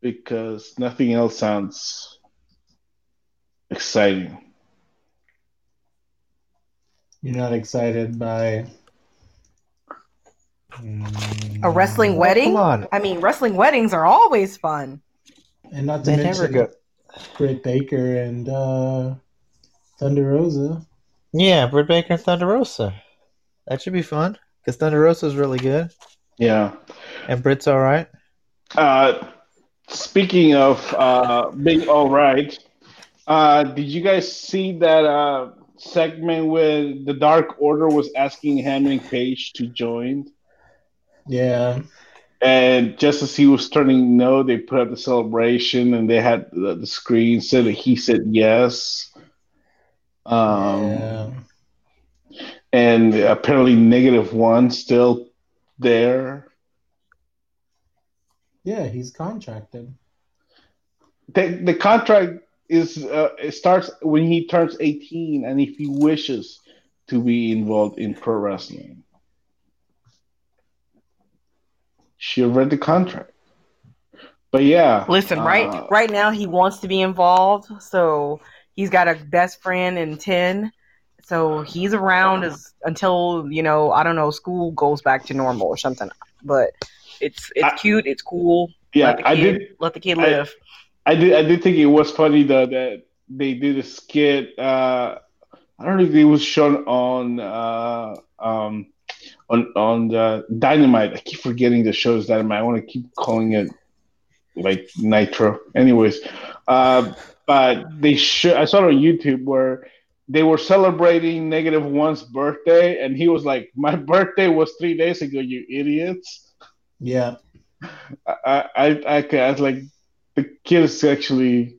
A: because nothing else sounds exciting.
B: You're not excited by
C: a wrestling oh, wedding? I mean, wrestling weddings are always fun.
B: And not to they mention never go. Britt Baker and uh, Thunder Rosa.
D: Yeah, Britt Baker and Thunder Rosa. That should be fun because Thunder Rosa is really good.
A: Yeah,
D: and Britt's all right.
A: Uh, speaking of uh, being all right, uh, did you guys see that uh, segment where the Dark Order was asking Hangman Page to join?
B: Yeah.
A: And just as he was turning no, they put up the celebration and they had the, the screen said that he said yes. Um, yeah. And apparently, negative one still there.
B: Yeah, he's contracted.
A: The, the contract is uh, it starts when he turns 18 and if he wishes to be involved in pro wrestling. She read the contract. But yeah.
C: Listen, uh, right right now he wants to be involved, so he's got a best friend in ten. So he's around as until, you know, I don't know, school goes back to normal or something. but it's it's I, cute, it's cool.
A: Yeah, kid, I did
C: let the kid live.
A: I, I, did I did think it was funny though that they did a skit. Uh, I don't know if it was shown on uh, um, on on the Dynamite. I keep forgetting the show's Dynamite. I want to keep calling it like Nitro. Anyways, uh, but they should. I saw it on YouTube where they were celebrating Negative One's birthday, and he was like, "My birthday was three days ago, you idiots."
B: Yeah.
A: I I I, I was like, the kids actually.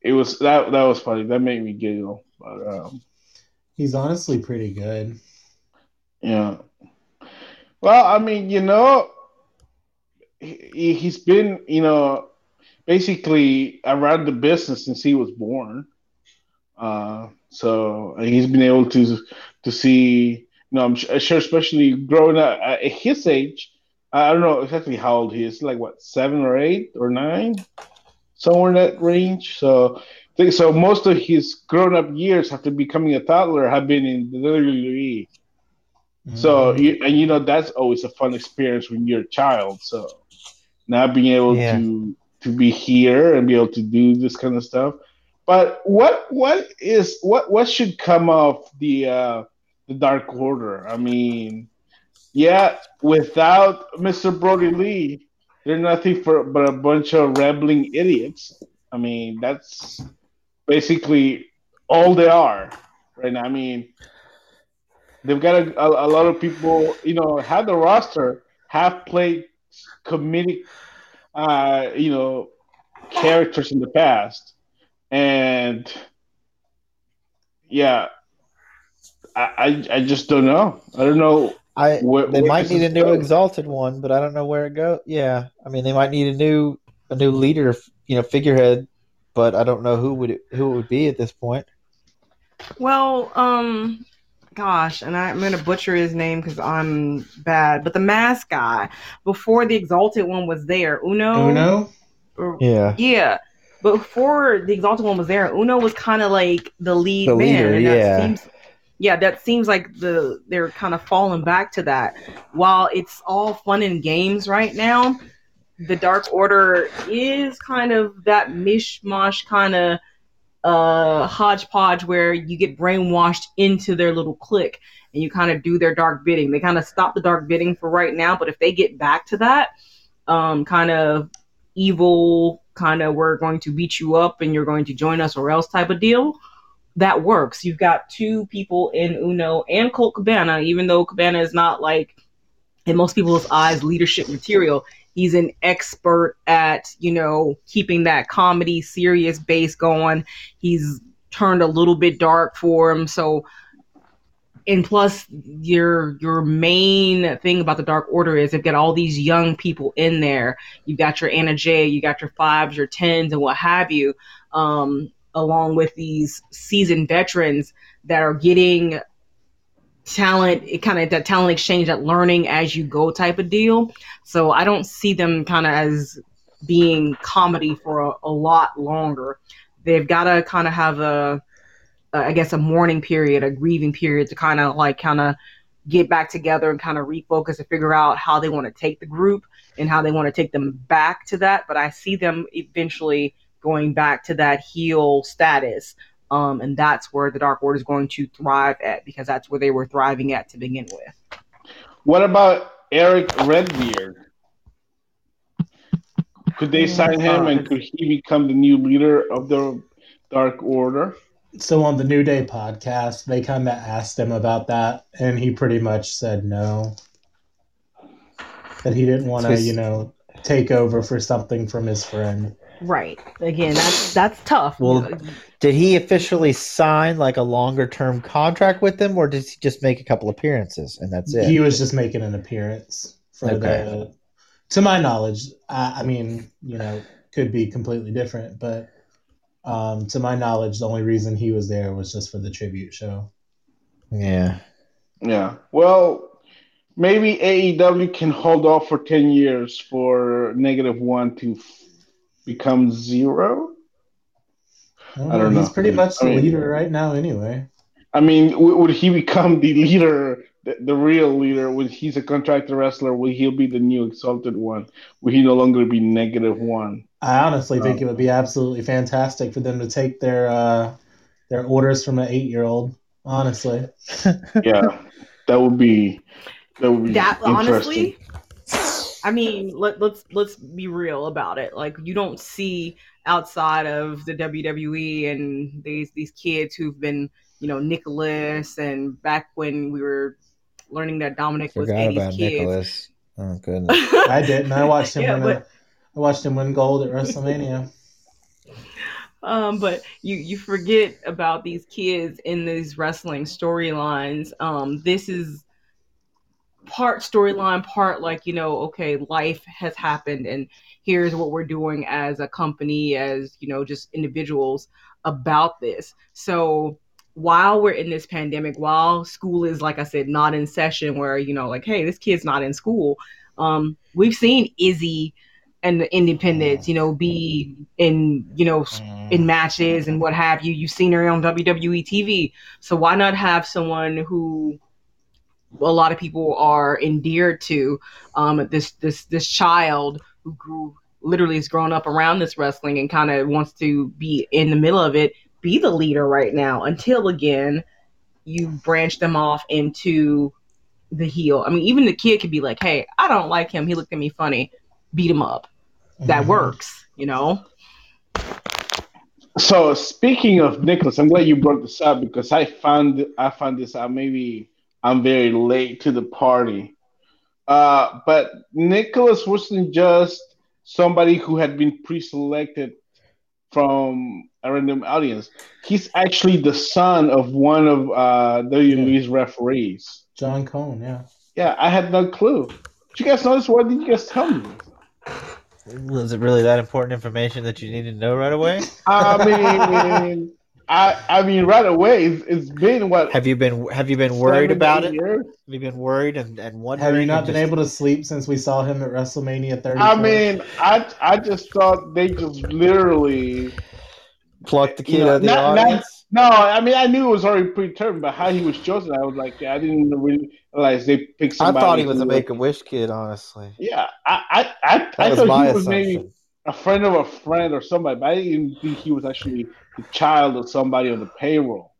A: It was that that was funny. That made me giggle. But um,
B: he's honestly pretty good.
A: Yeah. Well, I mean, you know, he, he's been, you know, basically around the business since he was born. Uh, so he's been able to to see, you know, I'm sure, especially growing up at his age. I don't know exactly how old he is, like what seven or eight or nine, somewhere in that range. So, so most of his grown up years after becoming a toddler have been in the WWE. Mm-hmm. So, and you know that's always a fun experience when you're a child. So, now being able yeah. to to be here and be able to do this kind of stuff. But what what is what what should come of the uh, the Dark Order? I mean, yeah, without Mr. Brodie Lee, they're nothing for but a bunch of rambling idiots. I mean, that's basically all they are right now. I mean, they've got a, a, a lot of people, you know, have the roster, have played comedic, uh, you know, characters in the past, and yeah, I, I, I just don't know. I don't know.
D: I where, they where might need a new go. exalted one, but I don't know where it go. Yeah, I mean they might need a new a new leader, you know, figurehead, but I don't know who would it, who it would be at this point.
C: Well, um, gosh, and I, am gonna butcher his name because I'm bad. But the mask guy before the exalted one was there, Uno.
B: Uno.
C: Or,
D: yeah.
C: Yeah. But before the exalted one was there, Uno was kind of like the lead the man. Leader,
D: yeah.
C: Seems, yeah, that seems like the they're kind of falling back to that. While it's all fun and games right now, the Dark Order is kind of that mishmash kind of uh, hodgepodge where you get brainwashed into their little clique and you kind of do their dark bidding. They kind of stop the dark bidding for right now, but if they get back to that um, kind of evil, kind of we're going to beat you up and you're going to join us or else type of deal, that works. You've got two people in Uno and Colt Cabana, even though Cabana is not like in most people's eyes leadership material he's an expert at you know keeping that comedy serious base going. He's turned a little bit dark for him so and plus your your main thing about the dark order is they've got all these young people in there. You've got your Anna Jay you got your fives your tens and what have you. Um, along with these seasoned veterans that are getting talent it kind of that talent exchange that learning as you go type of deal. So i don't see them kind of as being comedy for a, a lot longer. They've got to kind of have a, a i guess a mourning period a grieving period to kind of like kind of get back together and kind of refocus and figure out how they want to take the group and how they want to take them back to that. But i see them eventually going back to that heel status um, and that's where the Dark Order is going to thrive at because that's where they were thriving at to begin with.
A: What about Erick Redbeard? Could they sign him and could he become the new leader of the Dark Order?
B: So on the New Day podcast, they kind of asked him about that, and he pretty much said no. That he didn't want to, you know, take over for something from his friend.
C: Right. Again, that's that's tough.
D: Well, did he officially sign like a longer term contract with them, or did he just make a couple appearances and that's it?
B: He was just making an appearance for okay. the. To my knowledge, I, I, mean, you know, could be completely different, but um, to my knowledge, the only reason he was there was just for the tribute show.
D: Yeah.
A: Yeah. Well, maybe AEW can hold off for ten years for negative one to become zero.
B: I don't, I don't know. He's pretty much the I mean, leader right now, anyway.
A: I mean, w- would he become the leader the, the real leader when he's a contractor wrestler? Will he be the new exalted one? Will he no longer be negative one?
B: I honestly think it would be absolutely fantastic for them to take their uh, their orders from an eight year old. Honestly,
A: yeah, that would be that would be
C: that honestly. I mean, let, let's let's be real about it. Like you don't see outside of the WWE and these these kids who've been, you know, Nicholas and back when we were learning that Dominic was Eddie's about kids. Nicholas.
D: Oh goodness.
B: I didn't. I watched him yeah, win but, a, I watched him win gold at WrestleMania.
C: Um, but you you forget about these kids in these wrestling storylines. Um, this is part storyline, part like you know, okay, life has happened, and here's what we're doing as a company, as you know, just individuals about this. So while we're in this pandemic, while school is like I said, not in session, where you know, like, hey, this kid's not in school. Um, we've seen Izzy and the independents, you know, be in, you know, in mm. matches and what have you. You've seen her on WWE TV. So why not have someone who a lot of people are endeared to, um, this this this child who grew literally has grown up around this wrestling and kind of wants to be in the middle of it, be the leader right now until again you branch them off into the heel. I mean, even the kid could be like, "Hey, I don't like him. He looked at me funny. Beat him up." that mm-hmm. works, you know?
A: So speaking of Nicholas, I'm glad you brought this up because I found I found this out. Maybe I'm very late to the party, uh, but Nicholas wasn't just somebody who had been pre-selected from a random audience. He's actually the son of one of uh, WWE's yeah. referees,
B: John Cone. Yeah,
A: yeah. I had no clue. Did you guys notice? Why did you guys tell me?
D: Was it really that important information that you needed to know right away?
A: I mean, I I mean, right away. It's, it's been what?
D: Have you been Have you been worried about it? Years? Have you been worried and and wondering?
B: Have you not been just... able to sleep since we saw him at WrestleMania 30?
A: I mean, I I just thought they just literally
D: plucked the kid you know, out of the not, audience.
A: No, I mean I knew it was already predetermined, but how he was chosen, I was like, I didn't really realize they picked somebody.
D: I thought he was a Make a Wish kid, honestly.
A: Yeah, I I I, I thought he was maybe a friend of a friend or somebody, but I didn't even think he was actually the child of somebody on the payroll.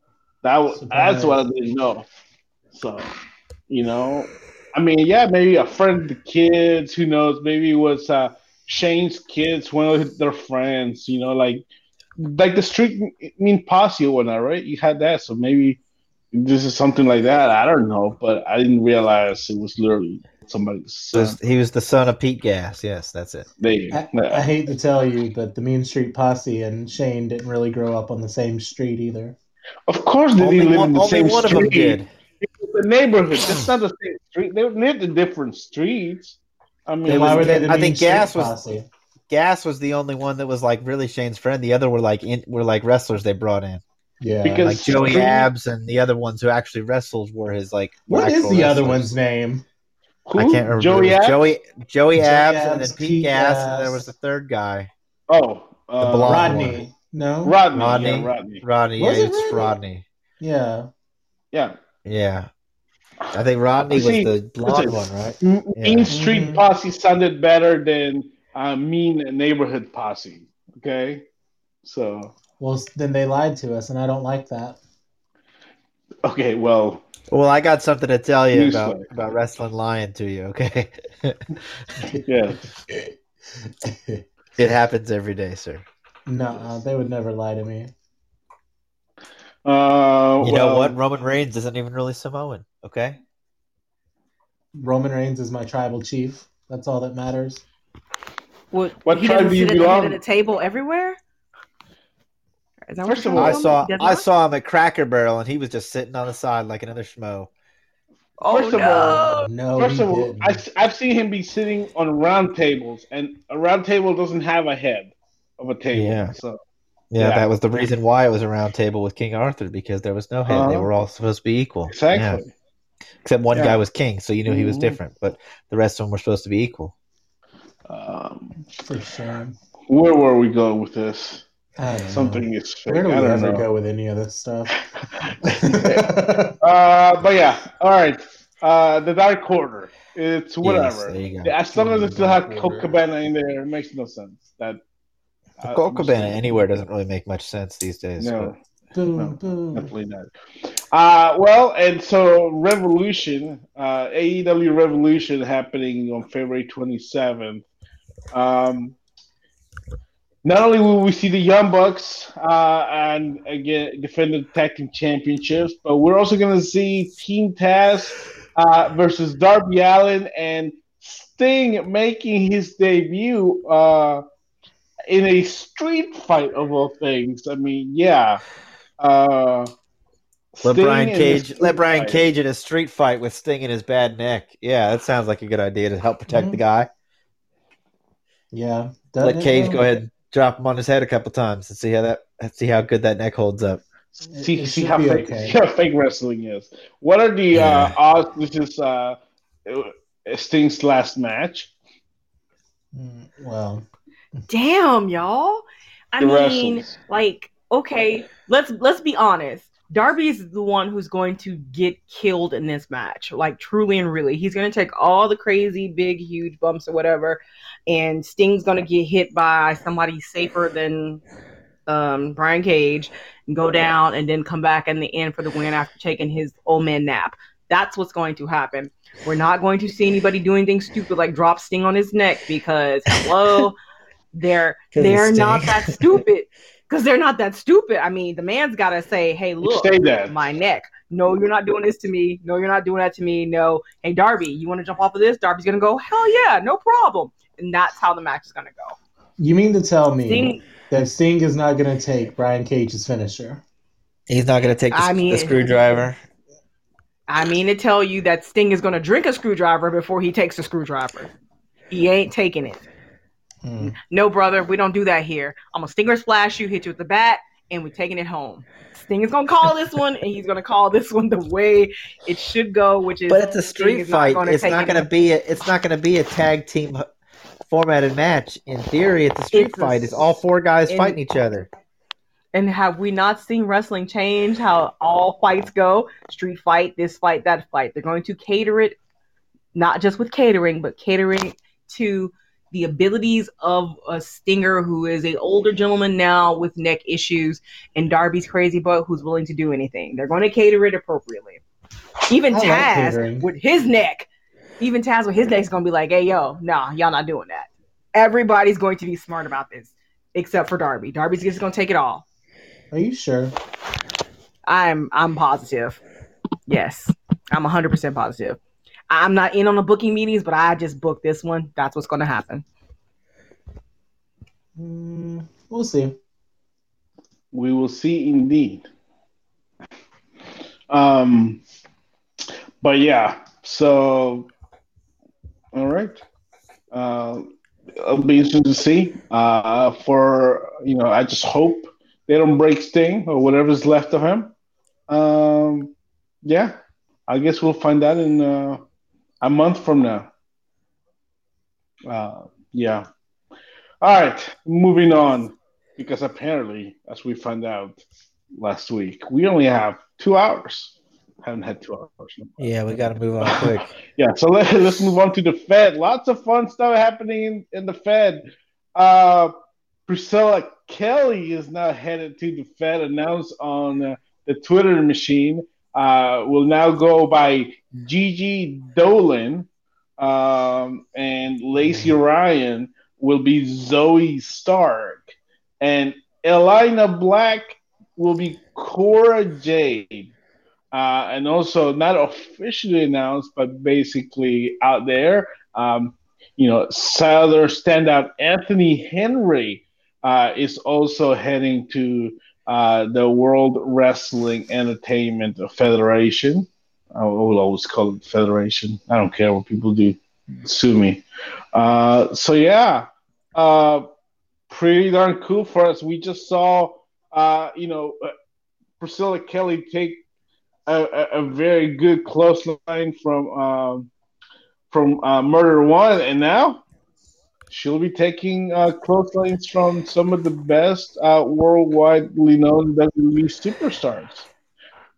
A: That was that's what I didn't know. So, you know, I mean, yeah, maybe a friend of the kids. Who knows? Maybe it was uh, Shane's kids, one of their friends. You know, like like the street I mean posse or whatnot, right? You had that, so maybe this is something like that. I don't know, but I didn't realize it was literally somebody's son.
D: He was the son of Pete Gas. Yes, that's it.
B: I, I, hate to tell you, but the Mean Street Posse and Shane didn't really grow up on the same street either.
A: Of course, they didn't live in the same one street. Of them did. The neighborhood. That's not the same street. They lived in different streets. I mean,
D: why were they? The I think Gas was. Posse? Gas was the only one that was like really Shane's friend. The other were like in, were like wrestlers they brought in.
B: Yeah,
D: because like Joey Abs and the other ones who actually wrestled were his like.
B: What is the wrestlers. other one's name?
D: Who? I can't remember. Joey Abs? Joey Joey Abs, Abs and then Pete, Pete Gas, Gas, and there was the third guy.
A: Oh,
B: uh, the Rodney. One. No,
A: Rodney.
D: Rodney.
A: Yeah, Rodney.
D: Rodney. Yeah, it's Rodney? Rodney.
B: Yeah.
A: Yeah.
D: Yeah. I think Rodney See, was the blonde one, right?
A: Mean yeah. Street mm-hmm. Posse sounded better than uh, mean neighborhood posse. Okay, so
B: well then they lied to us, and I don't like that.
A: Okay, well,
D: well, I got something to tell you about about wrestling lying to you. Okay.
A: yeah.
D: It happens every day, sir.
B: No, they would never lie to me.
A: Uh,
D: you well, know what? Roman Reigns isn't even really Samoan. Okay.
B: Roman Reigns is my tribal chief. That's all that matters.
C: What, what he tribe do you belong? At the table everywhere.
D: First of all, I saw I saw him at Cracker Barrel, and he was just sitting on the side like another schmo.
C: Oh, first of no. all,
B: no,
A: first of all, I, I've seen him be sitting on round tables, and a round table doesn't have a head of a table.
D: Yeah.
A: So,
D: yeah, yeah, that was the reason why it was a round table with King Arthur because there was no head. Uh-huh. They were all supposed to be equal.
A: Exactly.
D: Yeah. Except one yeah. guy was king, so you knew he was mm-hmm. different, but the rest of them were supposed to be equal.
A: Um,
B: For sure.
A: Where were we going with this? Something
B: know.
A: is
B: fake. Where do we ever know. go with any of this stuff?
A: uh, but yeah, all right. uh, the Dark Order. It's whatever. Yes, as long as it still has Colt Cabana in there, it makes no sense. That
D: uh, Colt Cabana anywhere doesn't really make much sense these days.
A: No, no definitely not. Uh, well, and so Revolution, uh, AEW Revolution happening on February 27th. Um, not only will we see the Young Bucks uh, and again defend the tag team championships, but we're also going to see Team Taz uh, versus Darby Allin and Sting making his debut uh, in a street fight of all things. I mean, yeah. Uh,
D: let Brian Cage let Brian fight. Cage in a street fight with Sting in his bad neck. Yeah, that sounds like a good idea to help protect mm-hmm. the guy.
B: Yeah.
D: Let Cage go ahead and drop him on his head a couple times and see how that see how good that neck holds up.
A: See, it see how fake, okay. see how fake wrestling is. What are the yeah. uh, odds? This is uh, Sting's last match.
B: Mm, well,
C: damn, y'all. I the mean, wrestlers. like, okay, let's let's be honest. Darby is the one who's going to get killed in this match, like truly and really. He's going to take all the crazy, big, huge bumps or whatever, and Sting's going to get hit by somebody safer than um, Brian Cage, and go down, and then come back in the end for the win after taking his old man nap. That's what's going to happen. We're not going to see anybody doing things stupid like drop Sting on his neck because hello, they're they're not that stupid because they're not that stupid. I mean, the man's got to say, "Hey, look, my neck. No, you're not doing this to me. No, you're not doing that to me. No, hey, Darby, you want to jump off of this? Darby's gonna go, hell yeah, no problem. And that's how the match is gonna go.
B: You mean to tell me Sting, that Sting is not gonna take Brian Cage's finisher?
D: He's not gonna take the, I mean, the screwdriver.
C: I mean to tell you that Sting is gonna drink a screwdriver before he takes a screwdriver. He ain't taking it. Mm. No, brother, we don't do that here. I'm gonna stinger splash you, hit you with the bat, and we're taking it home. Sting is gonna call this one, and he's gonna call this one the way it should go, which is.
D: But it's a street fight. Not it's not gonna be. A, it's not gonna be a tag team formatted match. In theory, it's a street it's fight. A, it's all four guys in, fighting each other.
C: And have we not seen wrestling change how all fights go? Street fight, this fight, that fight. They're going to cater it, not just with catering, but catering to the abilities of a Stinger who is a older gentleman now with neck issues, and Darby's crazy butt who's willing to do anything. They're going to cater it appropriately. Even I Taz like with his neck, even Taz with his neck is going to be like, "Hey, yo, nah, y'all not doing that." Everybody's going to be smart about this, except for Darby. Darby's just going to take it all.
B: Are you sure?
C: I'm I'm positive. Yes, I'm 100 percent positive. I'm not in on the booking meetings, but I just booked this one. That's what's going to happen.
B: Mm, we'll see.
A: We will see indeed. Um, but yeah, so all right. Uh, it'll be interesting to see. Uh, for you know, I just hope they don't break Sting or whatever's left of him. Um, yeah, I guess we'll find out in uh, a month from now. Uh, yeah. All right, moving on, because apparently, as we found out last week, we only have two hours. Haven't had two hours.
D: Yeah, we got to move on quick.
A: yeah, so let, let's move on to the Fed. Lots of fun stuff happening in, in the Fed. Uh, Priscilla Kelly is now headed to the Fed, announced on uh, the Twitter machine uh, will now go by Gigi Dolan, um, and Lacey Ryan will be Zoey Stark, and Elayna Black will be Cora Jade. Uh, and also not officially announced, but basically out there. Um, you know, Southern standout Anthony Henry uh, is also heading to uh, the World Wrestling Entertainment Federation. I will always call it Federation. I don't care what people do. Sue me. Uh, so yeah, uh, pretty darn cool for us. We just saw, uh, you know, uh, Priscilla Kelly take a, a, very good close line from um, from uh, Murder One, and now she'll be taking uh, clotheslines from some of the best uh, worldwidely known WWE superstars.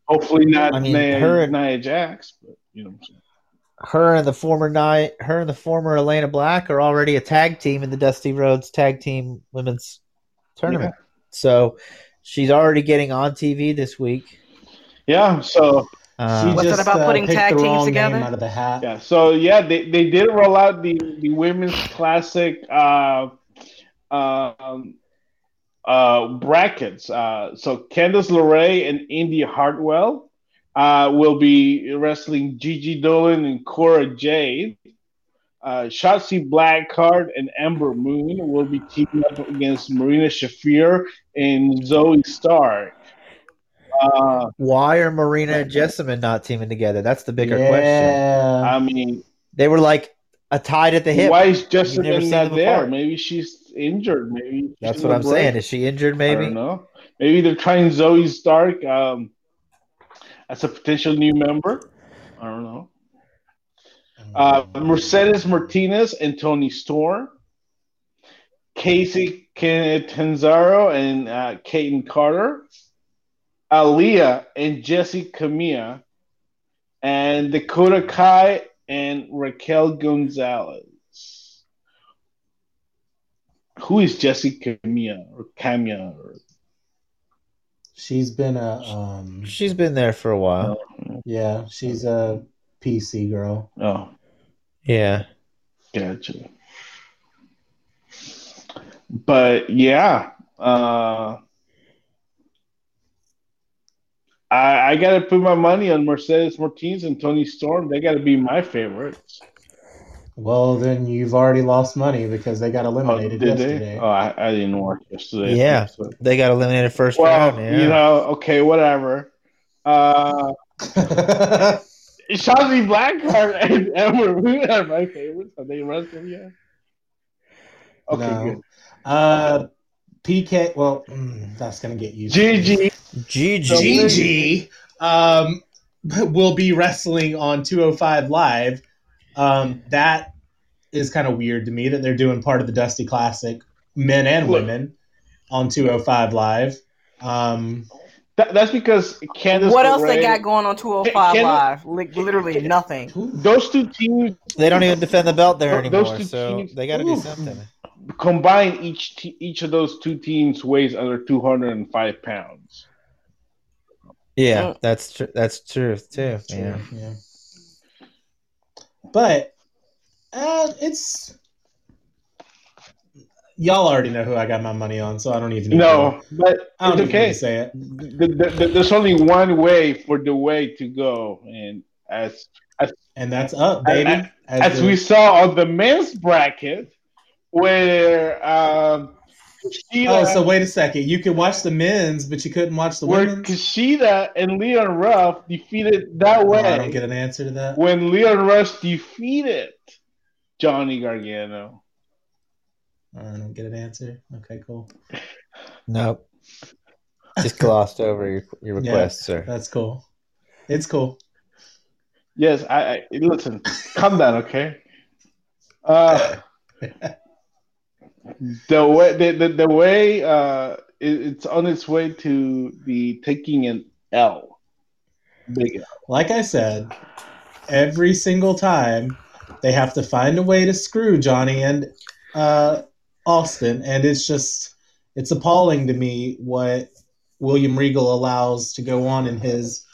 A: Hopefully not I mean, Nia, her, Nia Jax, but you know.
D: her and the former night, her and the former Elena Black are already a tag team in the Dusty Rhodes Tag Team Women's Tournament. Yeah. So she's already getting on TV this week.
A: Yeah. So
C: uh, What's just, it about uh, putting tag teams together? Out of the
A: hat. Yeah. So yeah, they, they did roll out the the women's classic uh, um, uh, brackets. Uh, so Candice LeRae and Indi Hartwell uh, will be wrestling Gigi Dolin and Cora Jade. Uh, Shotzi Blackheart and Ember Moon will be teaming up against Marina Shafir and Zoey Stark.
D: Uh, Why are Marina and Jessamyn not teaming together? That's the bigger yeah. question.
A: I mean,
D: they were like a tied at the hip.
A: Why is Jessamyn not there? Apart. Maybe she's injured. Maybe
D: that's what I'm break. saying. Is she injured? Maybe. I
A: don't know. Maybe they're trying Zoey Stark um, as a potential new member. I don't know. Uh, Mercedes Martinez and Toni Storm. Kacy Catanzaro and uh, Kayden Carter. Aliyah and Jessi Kamea, and Dakota Kai and Raquel Gonzalez. Who is Jessi Kamea or Kamea? Or...
B: She's been a. Um,
D: she's been there for a while.
B: Yeah, she's a PC girl.
A: Oh,
D: yeah,
A: gotcha. But yeah, uh, I, I got to put my money on Mercedes Martinez and Toni Storm. They got to be my favorites.
B: Well, then you've already lost money because they got eliminated oh, yesterday.
A: They? Oh, I, I, didn't watch yesterday.
D: Yeah, so. they got eliminated first well, round. Yeah.
A: You know, okay, whatever. Uh, Shotzi Blackheart and Ember Moon are my favorites. Are they wrestling yet?
B: Okay, no. good. Uh, PK, well, mm, that's going to get you.
A: GG.
B: GG. um, will be wrestling on 205 Live. Um, that is kind of weird to me that they're doing part of the Dusty Classic, men and women, on 205 Live. Um,
A: that, that's because Candice.
C: What else they got going on 205 Live? Like literally nothing.
A: Those two teams.
D: They don't even defend the belt there anymore, so teams, they got to do something
A: combined, each te- each of those two teams weighs under 205 pounds.
D: Yeah, that's true. That's true too. True. Yeah.
B: yeah. But uh, it's y'all already know who I got my money on, so I don't even
A: know. No, but
B: I don't
A: it's okay.
B: say it.
A: The, the, the, there's only one way for the way to go, and as, as
B: and that's up, baby.
A: As, as, as we saw on the men's bracket, where um,
B: oh, so wait a second. You could watch the men's, but you couldn't watch the where women's.
A: Kushida and Leon Ruff defeated that way. Oh,
B: I don't get an answer to that.
A: When Leon Ruff defeated Johnny Gargano.
B: I don't get an answer. Okay, cool.
D: Nope. Just glossed over your, your request, yeah, sir.
B: That's cool. It's cool.
A: Yes, I, I listen. calm down, okay? Uh the way the, the, the way uh it, it's on its way to the taking an L. Big L.
B: Like I said, every single time they have to find a way to screw Johnny and uh, Austin, and it's just it's appalling to me what William Regal allows to go on in his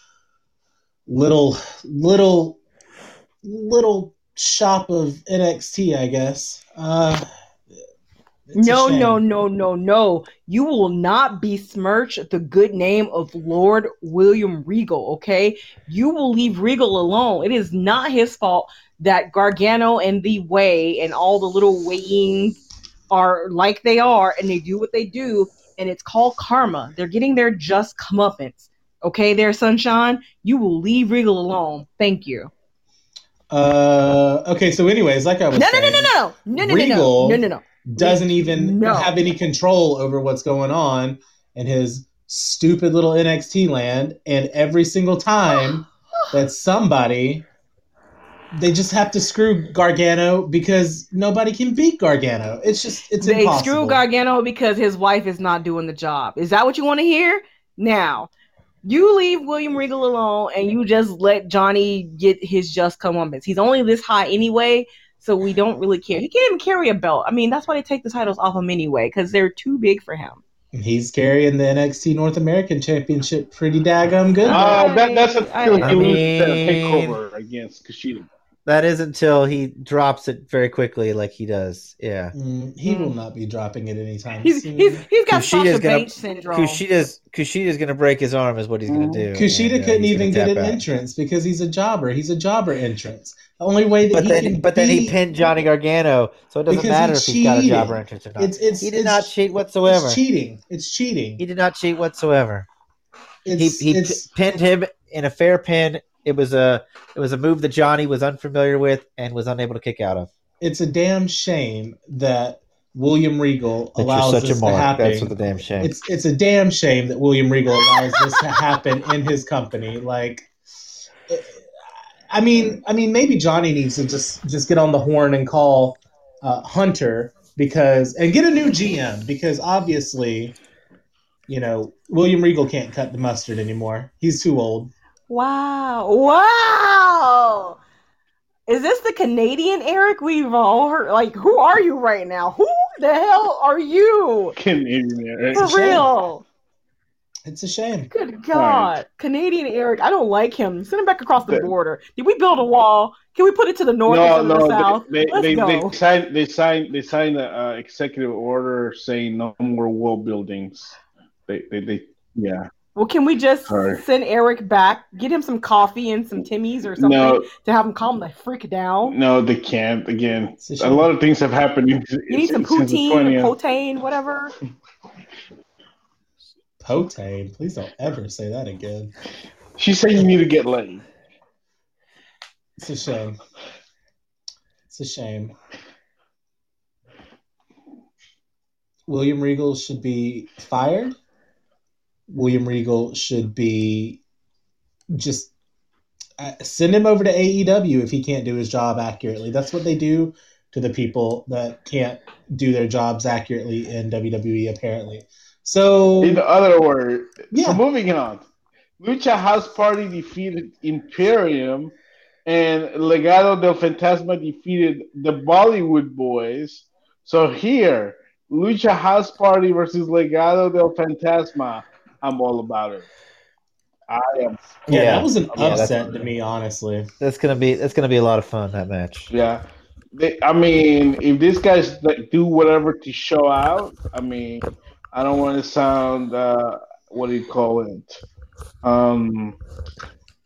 B: little little little shop of NXT, I guess. Uh,
C: no, no, no, no, no. You will not besmirch the good name of Lord William Regal, okay? You will leave Regal alone. It is not his fault that Gargano and the Way and all the little weighings are like they are and they do what they do, and it's called karma. They're getting their just comeuppance. Okay, there, sunshine. You will leave Regal alone. Thank you.
B: Uh, okay. So, anyways, like I was
C: no,
B: saying,
C: no, no, no, no, no, Regal no, no, no, no,
B: doesn't even no. have any control over what's going on in his stupid little NXT land. And every single time that somebody, they just have to screw Gargano because nobody can beat Gargano. It's just it's they impossible.
C: screw Gargano because his wife is not doing the job. Is that what you want to hear? Now, you leave William Regal alone and you just let Johnny get his just comeuppance. He's only this high anyway, so we don't really care. He can't even carry a belt. I mean, that's why they take the titles off him anyway, because they're too big for him.
B: He's carrying the NXT North American Championship pretty daggum good.
A: Uh, that, that's a I, I mean, takeover against Kushida.
D: That is until he drops it very quickly, like he does. Yeah,
B: mm, he mm. will not be dropping it anytime
C: he's,
B: soon.
C: He's, he's got Kushida's gonna, syndrome.
D: Kushida's Kushida's gonna break his arm, is what he's gonna do.
B: Kushida and, uh, couldn't even get an out. entrance because he's a jobber. He's a jobber entrance. The only way that
D: but
B: he
D: then,
B: can
D: but then he pinned Johnny Gargano, so it doesn't matter if he's got a jobber entrance or not. It's, it's, he did not cheat whatsoever.
B: It's cheating. It's cheating.
D: He did not cheat whatsoever. It's, he he pinned him in a fair pin it was a it was a move that Johnny was unfamiliar with and was unable to kick out of.
B: It's a damn shame that William Regal that allows this to happen.
D: That's what the damn shame.
B: It's it's a damn shame that William Regal allows this to happen in his company. Like, I mean, I mean, maybe Johnny needs to just just get on the horn and call uh, Hunter because and get a new GM because obviously, you know, William Regal can't cut the mustard anymore. He's too old.
C: Wow. Wow. Is this the Canadian Eric we've all heard? Like, who are you right now? Who the hell are you?
A: Canadian Eric.
C: For real.
B: It's a shame.
C: Good God. Right. Canadian Eric. I don't like him. Send him back across the border. Did we build a wall? Can we put it to the north no, no, the south?
A: They, Let's they, go. they signed they signed they signed an uh, executive order saying no more wall buildings. They they, they yeah.
C: Well, can we just send Eric back, get him some coffee and some Timmy's or something no, to have him calm the freak down?
A: No, they can't. Again, a, a lot of things have happened.
C: You need some poutine, or potane, whatever.
B: Potane, please don't ever say that again.
A: She said you need to get laid.
B: It's a shame. It's a shame. William Regal should be fired William Regal should be just uh, send him over to AEW if he can't do his job accurately. That's what they do to the people that can't do their jobs accurately in WWE, apparently. So,
A: in other words, yeah. So moving on, Lucha House Party defeated Imperium, and Legado del Fantasma defeated the Bollywood Boys. So here, Lucha House Party versus Legado del Fantasma. I'm all about it. I am.
B: Yeah, that was an yeah, upset to me, honestly.
D: That's gonna be that's gonna be a lot of fun that match.
A: Yeah, they, I mean, if these guys like, do whatever to show out, I mean, I don't want to sound uh, what do you call it? Um,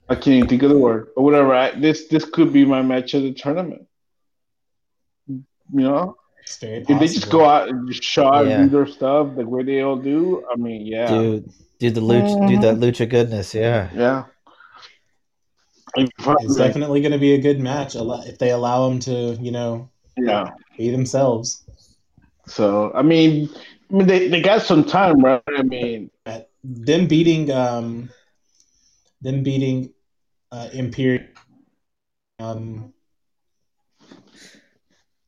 A: I can't even think of the word, but whatever. I, this this could be my match of the tournament. You know, if they just go out and just show out yeah. and do their stuff the way they all do, I mean, yeah,
D: dude do the lucha, do that lucha goodness. Yeah,
A: yeah.
B: It's definitely going to be a good match if they allow them to, you know,
A: yeah,
B: be themselves.
A: So I mean, I mean they, they got some time, right? I mean,
B: them beating um, them beating uh, Imperium. Um,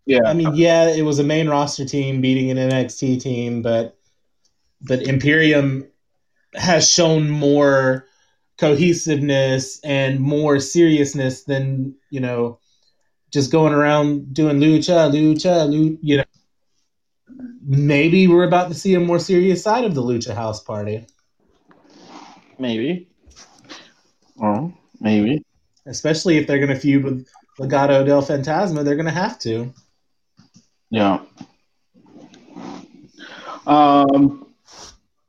A: yeah, I
B: mean, yeah, it was a main roster team beating an NXT team, but but Imperium has shown more cohesiveness and more seriousness than you know just going around doing lucha lucha lucha you know. Maybe we're about to see a more serious side of the lucha house party.
A: Maybe. Or maybe.
B: Especially if they're going to feud with legado del fantasma they're going to have to.
A: Yeah. Um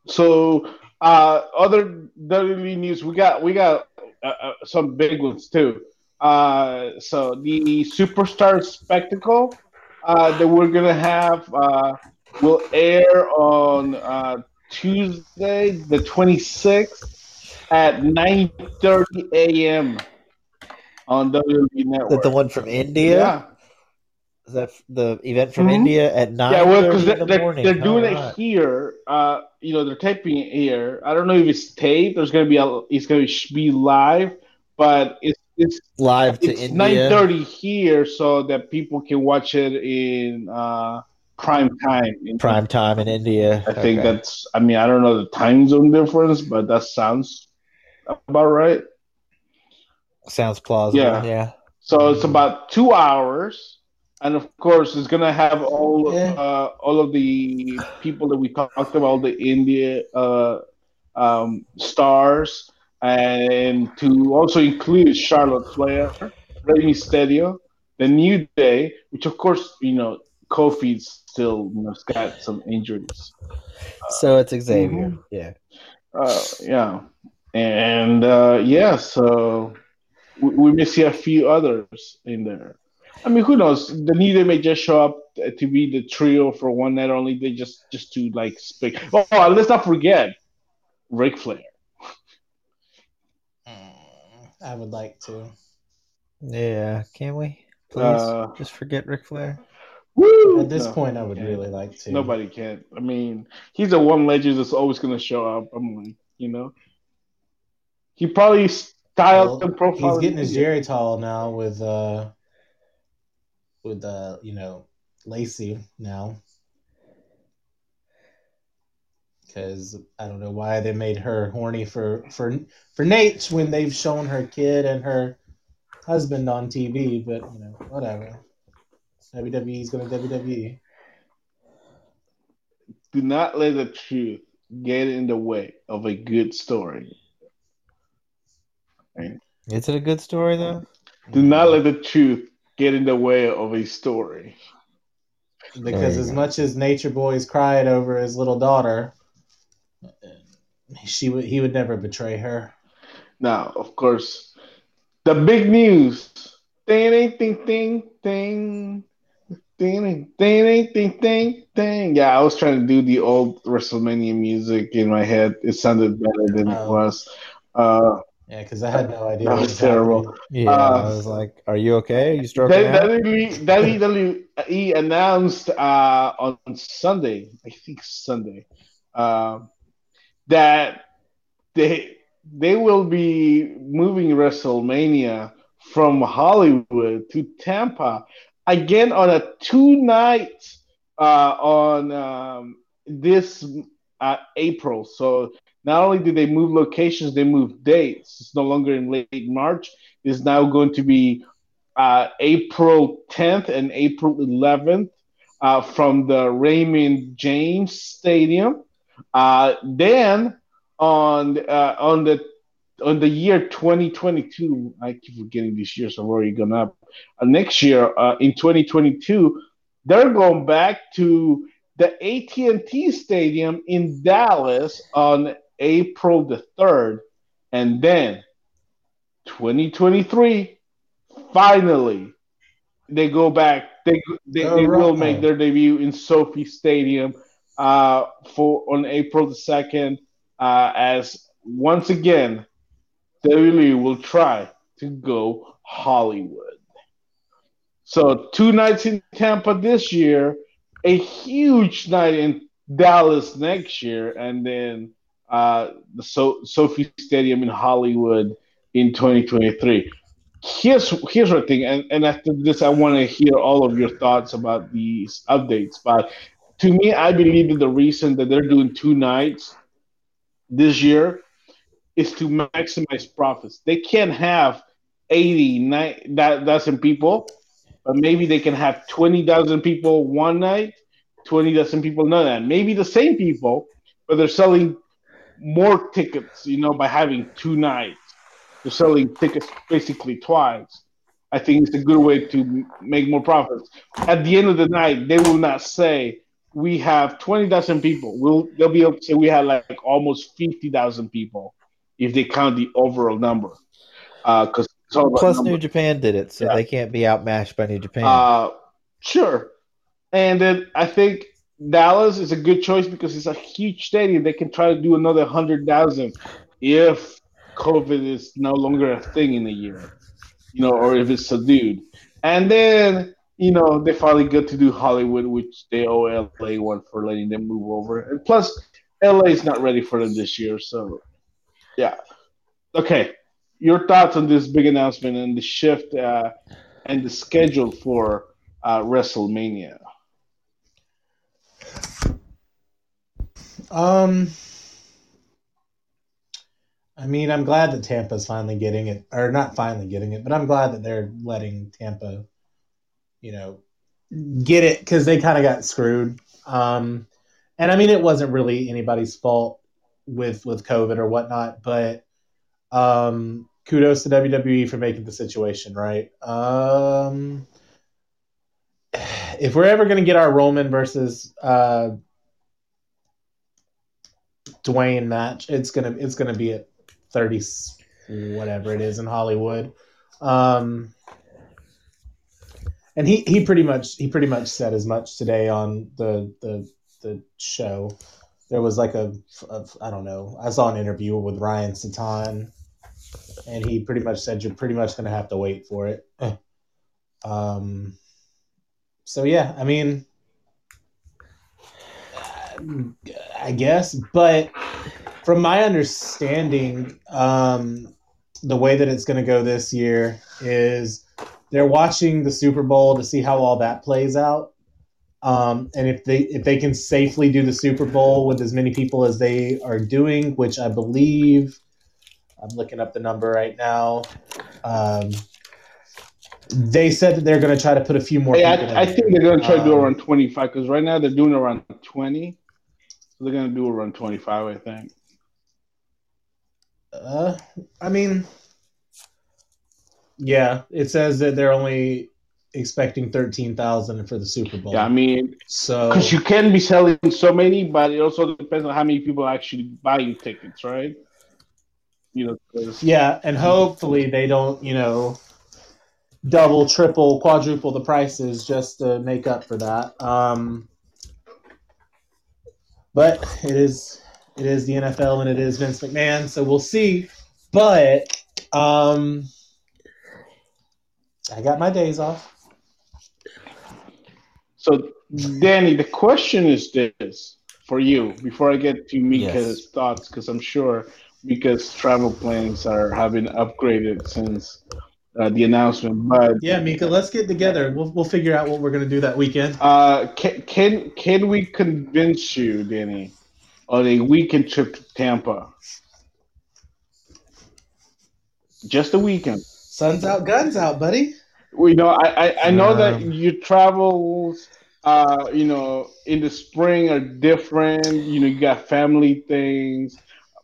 A: so uh, other WWE news, we got we got uh, uh, some big ones too. Uh, so the Superstar Spectacle uh, that we're gonna have uh, will air on uh, Tuesday, the 26th at 9:30 a.m. on WWE Network.
D: That the one from India?
A: Yeah.
D: Is that the event from mm-hmm. India at nine?
A: Yeah, well, because they're, they're, they're, doing it right. here. Uh, you know, they're taping it here. I don't know if it's taped. There's gonna be a. It's gonna be live, but it's it's
D: live
A: to it's nine thirty here, so that people can watch it in uh, prime time.
D: In prime time in India.
A: I think okay. that's. I mean, I don't know the time zone difference, but that sounds about right?
D: Sounds plausible. Yeah. yeah.
A: So it's about two hours, and of course, it's gonna have all yeah. uh, all of the people that we talked about, the India uh, um, stars, and to also include Charlotte Flair, Rey Mysterio, the New Day, which of course you know Kofi's still you know, got some injuries.
D: So it's Xavier, mm-hmm. yeah,
A: uh, yeah, and uh, yeah, so we, we may see a few others in there. I mean, who knows? The New Day may just show up to be the trio for one night only. They just just to like speak. Oh, let's not forget Ric Flair.
B: I would like to.
D: Yeah, can we? Please uh, just forget Ric Flair.
B: Woo! At this no, point, I would really like to.
A: Nobody can. I mean, he's the one legend that's always going to show up. I'm like, you know, he probably styled well,
B: profile. He's getting his Jerry tall now with uh, with uh, you know, Lacey now. Because I don't know why they made her horny for for for Nate when they've shown her kid and her husband on TV, but you know, whatever. WWE's gonna WWE.
A: Do not let the truth get in the way of a good story.
D: Is it a good story though?
A: Do not let the truth get in the way of a story.
B: Because as go. much as Nature Boy's cried over his little daughter, she would he would never betray her.
A: Now, of course, the big news. Ding ding ding ding. Ding, ding, ding, ding, ding. Yeah, I was trying to do the old WrestleMania music in my head. It sounded better than it oh. was. Uh,
B: yeah, because I had no idea.
A: That was terrible.
D: Yeah, uh, I was like, "Are you okay? Are you stroking WWE,
A: WWE announced uh, on Sunday, I think Sunday, uh, that they they will be moving WrestleMania from Hollywood to Tampa again on a two night uh, on um, this uh, April. So not only did they move locations, they moved dates. It's no longer in late March. It's now going to be uh, April 10th and April 11th uh, from the Raymond James Stadium. Uh, then on uh, on the on the year 2022, I keep forgetting these years have already gone up. Uh, next year, uh, in 2022, they're going back to the AT&T Stadium in Dallas on April the 3rd, and then 2023, finally, they go back. They they, they will make their debut in SoFi Stadium uh, for on April the 2nd, uh, as once again WWE will try to go Hollywood. So two nights in Tampa this year, a huge night in Dallas next year, and then uh, the so- SoFi Stadium in Hollywood in 2023. Here's here's the thing, and, and after this, I want to hear all of your thoughts about these updates. But to me, I believe that the reason that they're doing two nights this year is to maximize profits. They can't have 80,000 people, but maybe they can have 20,000 people one night, 20,000 people another night. Maybe the same people, but they're selling more tickets, you know, by having two nights. They're selling tickets basically twice. I think it's a good way to make more profits. At the end of the night, they will not say we have twenty thousand people. We'll they'll be able to say we had like almost fifty thousand people if they count the overall number. Uh because
D: uh, plus New Japan did it, so yeah. they can't be outmatched by New Japan.
A: Uh, sure, and then I think Dallas is a good choice because it's a huge stadium. They can try to do another hundred thousand if COVID is no longer a thing in a year, you know, or if it's subdued. And then you know they finally get to do Hollywood, which they owe LA one for letting them move over. And plus, LA is not ready for them this year, so yeah. Okay, your thoughts on this big announcement and the shift uh, and the schedule for uh, WrestleMania?
B: Um, I mean, I'm glad that Tampa's finally getting it, or not finally getting it, but I'm glad that they're letting Tampa, you know, get it because they kind of got screwed. Um, and I mean, it wasn't really anybody's fault with with COVID or whatnot, but um, kudos to WWE for making the situation right. Um, if we're ever going to get our Roman versus uh, Dwayne match, it's gonna it's gonna be at thirty whatever it is in Hollywood. Um, and he, he pretty much he pretty much said as much today on the the the show. There was like a, a I don't know. I saw an interview with Ryan Satin, and he pretty much said you're pretty much to have to wait for it. um. So yeah, I mean, I guess, but from my understanding, um, the way that it's going to go this year is they're watching the Super Bowl to see how all that plays out. Um, and if they if they can safely do the Super Bowl with as many people as they are doing, which I believe, I'm looking up the number right now. Um, they said that they're going to try to put a few more.
A: Hey, I, I think they're going to try to do around 25 because right now they're doing around 20. So they're going to do around 25, I think.
B: Uh, I mean, yeah, it says that they're only expecting 13,000 for the Super Bowl.
A: Yeah, I mean,
B: so
A: because you can be selling so many, but it also depends on how many people actually buy you tickets, right? You know,
B: yeah, and hopefully they don't, you know, double, triple, quadruple the prices just to make up for that. Um, but it is it is the NFL and it is Vince McMahon, so we'll see. But um, I got my days off.
A: So, Danny, the question is this for you before I get to Mika's yes. thoughts, because I'm sure Mika's travel plans are having upgraded since uh, the announcement. But
B: yeah, Mika, let's get together. We'll we'll figure out what we're gonna do that weekend.
A: Uh, can can can we convince you, Danny, on a weekend trip to Tampa? Just a weekend.
B: Sun's out, guns out, buddy.
A: Well, you know, I I, I know um, that your travels, uh, you know, in the spring are different. You know, you got family things.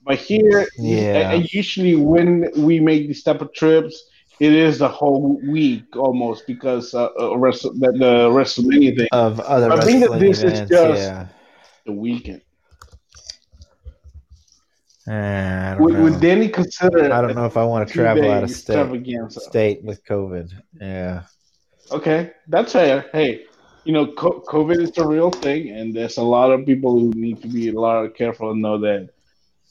A: But here, yeah. and usually when we make these type of trips, it is a whole week almost because uh, uh rest, the, the WrestleMania thing
D: of other. I think that this events, is just yeah.
A: the weekend.
D: Uh,
A: would, would, Danny consider?
D: I don't know if I want to travel out of state, state with COVID. Yeah.
A: Okay, that's fair. Hey, you know, COVID is a real thing, and there's a lot of people who need to be a lot careful and know that.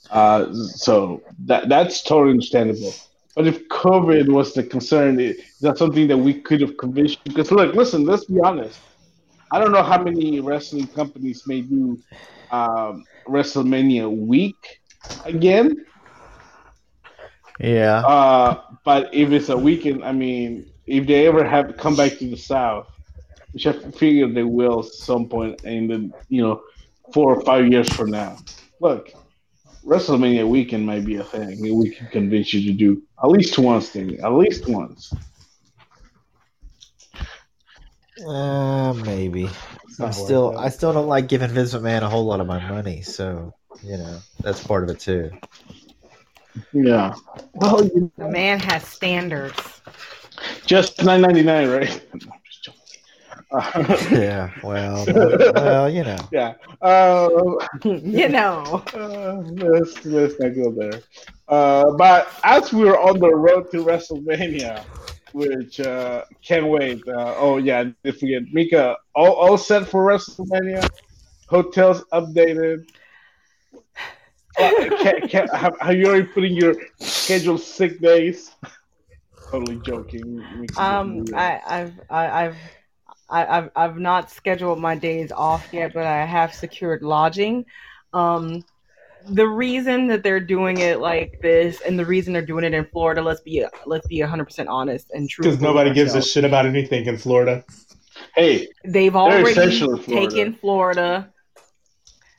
A: Uh, so that that's totally understandable. But if COVID was the concern, is that something that we could have convinced? Because look, listen, let's be honest. I don't know how many wrestling companies may do um, WrestleMania week again.
D: Yeah.
A: Uh, but if it's a weekend, I mean, if they ever have to come back to the South, which I figure they will at some point in the you know four or five years from now. Look, WrestleMania weekend might be a thing we can convince you to do at least once, thing, at least once.
D: Uh, maybe. I'm still, I still don't like giving Vince McMahon a whole lot of my money, so you know that's part of it too.
A: Yeah.
C: Well, the man has standards.
A: Just nine ninety nine, right?
D: yeah, well, well, you know.
A: Yeah. Uh,
C: you know.
A: Uh, let's, let's not go there. Uh, but as we're on the road to WrestleMania, which uh, can't wait. Uh, oh, yeah, did forget. Mika, all, all set for WrestleMania? Hotels updated? Uh, can, can, have, have you already put in your scheduled sick days? totally joking.
C: Um, I, I've I, I've I, have I've not scheduled my days off yet, but I have secured lodging. Um, the reason that they're doing it like this, and the reason they're doing it in Florida, let's be let's be hundred percent honest and true.
B: Because nobody gives a shit about anything in Florida.
A: Hey,
C: they've already Florida. taken Florida.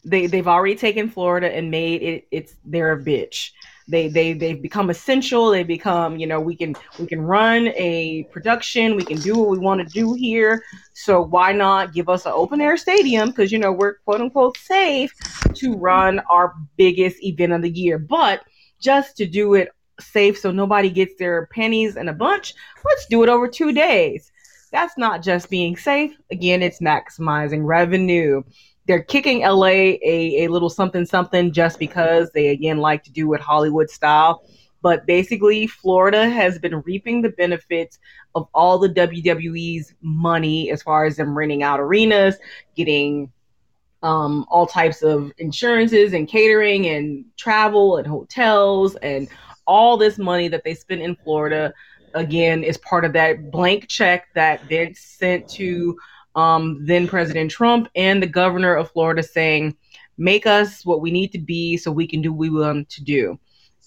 C: They they've already taken Florida and made it. It's they're a bitch. they they they've become essential. They become you know we can we can run a production. We can do what we want to do here. So why not give us an open air stadium? Because you know we're quote unquote safe to run our biggest event of the year, but just to do it safe so nobody gets their pennies in a bunch, let's do it over two days. That's not just being safe. Again, it's maximizing revenue they're kicking LA a, a little something something just because they again like to do it Hollywood style. But basically, Florida has been reaping the benefits of all the WWE's money as far as them renting out arenas, getting um, all types of insurances and catering and travel and hotels and all this money that they spend in Florida. Again, is part of that blank check that they sent to um, then President Trump and the governor of Florida saying, make us what we need to be so we can do what we want to do.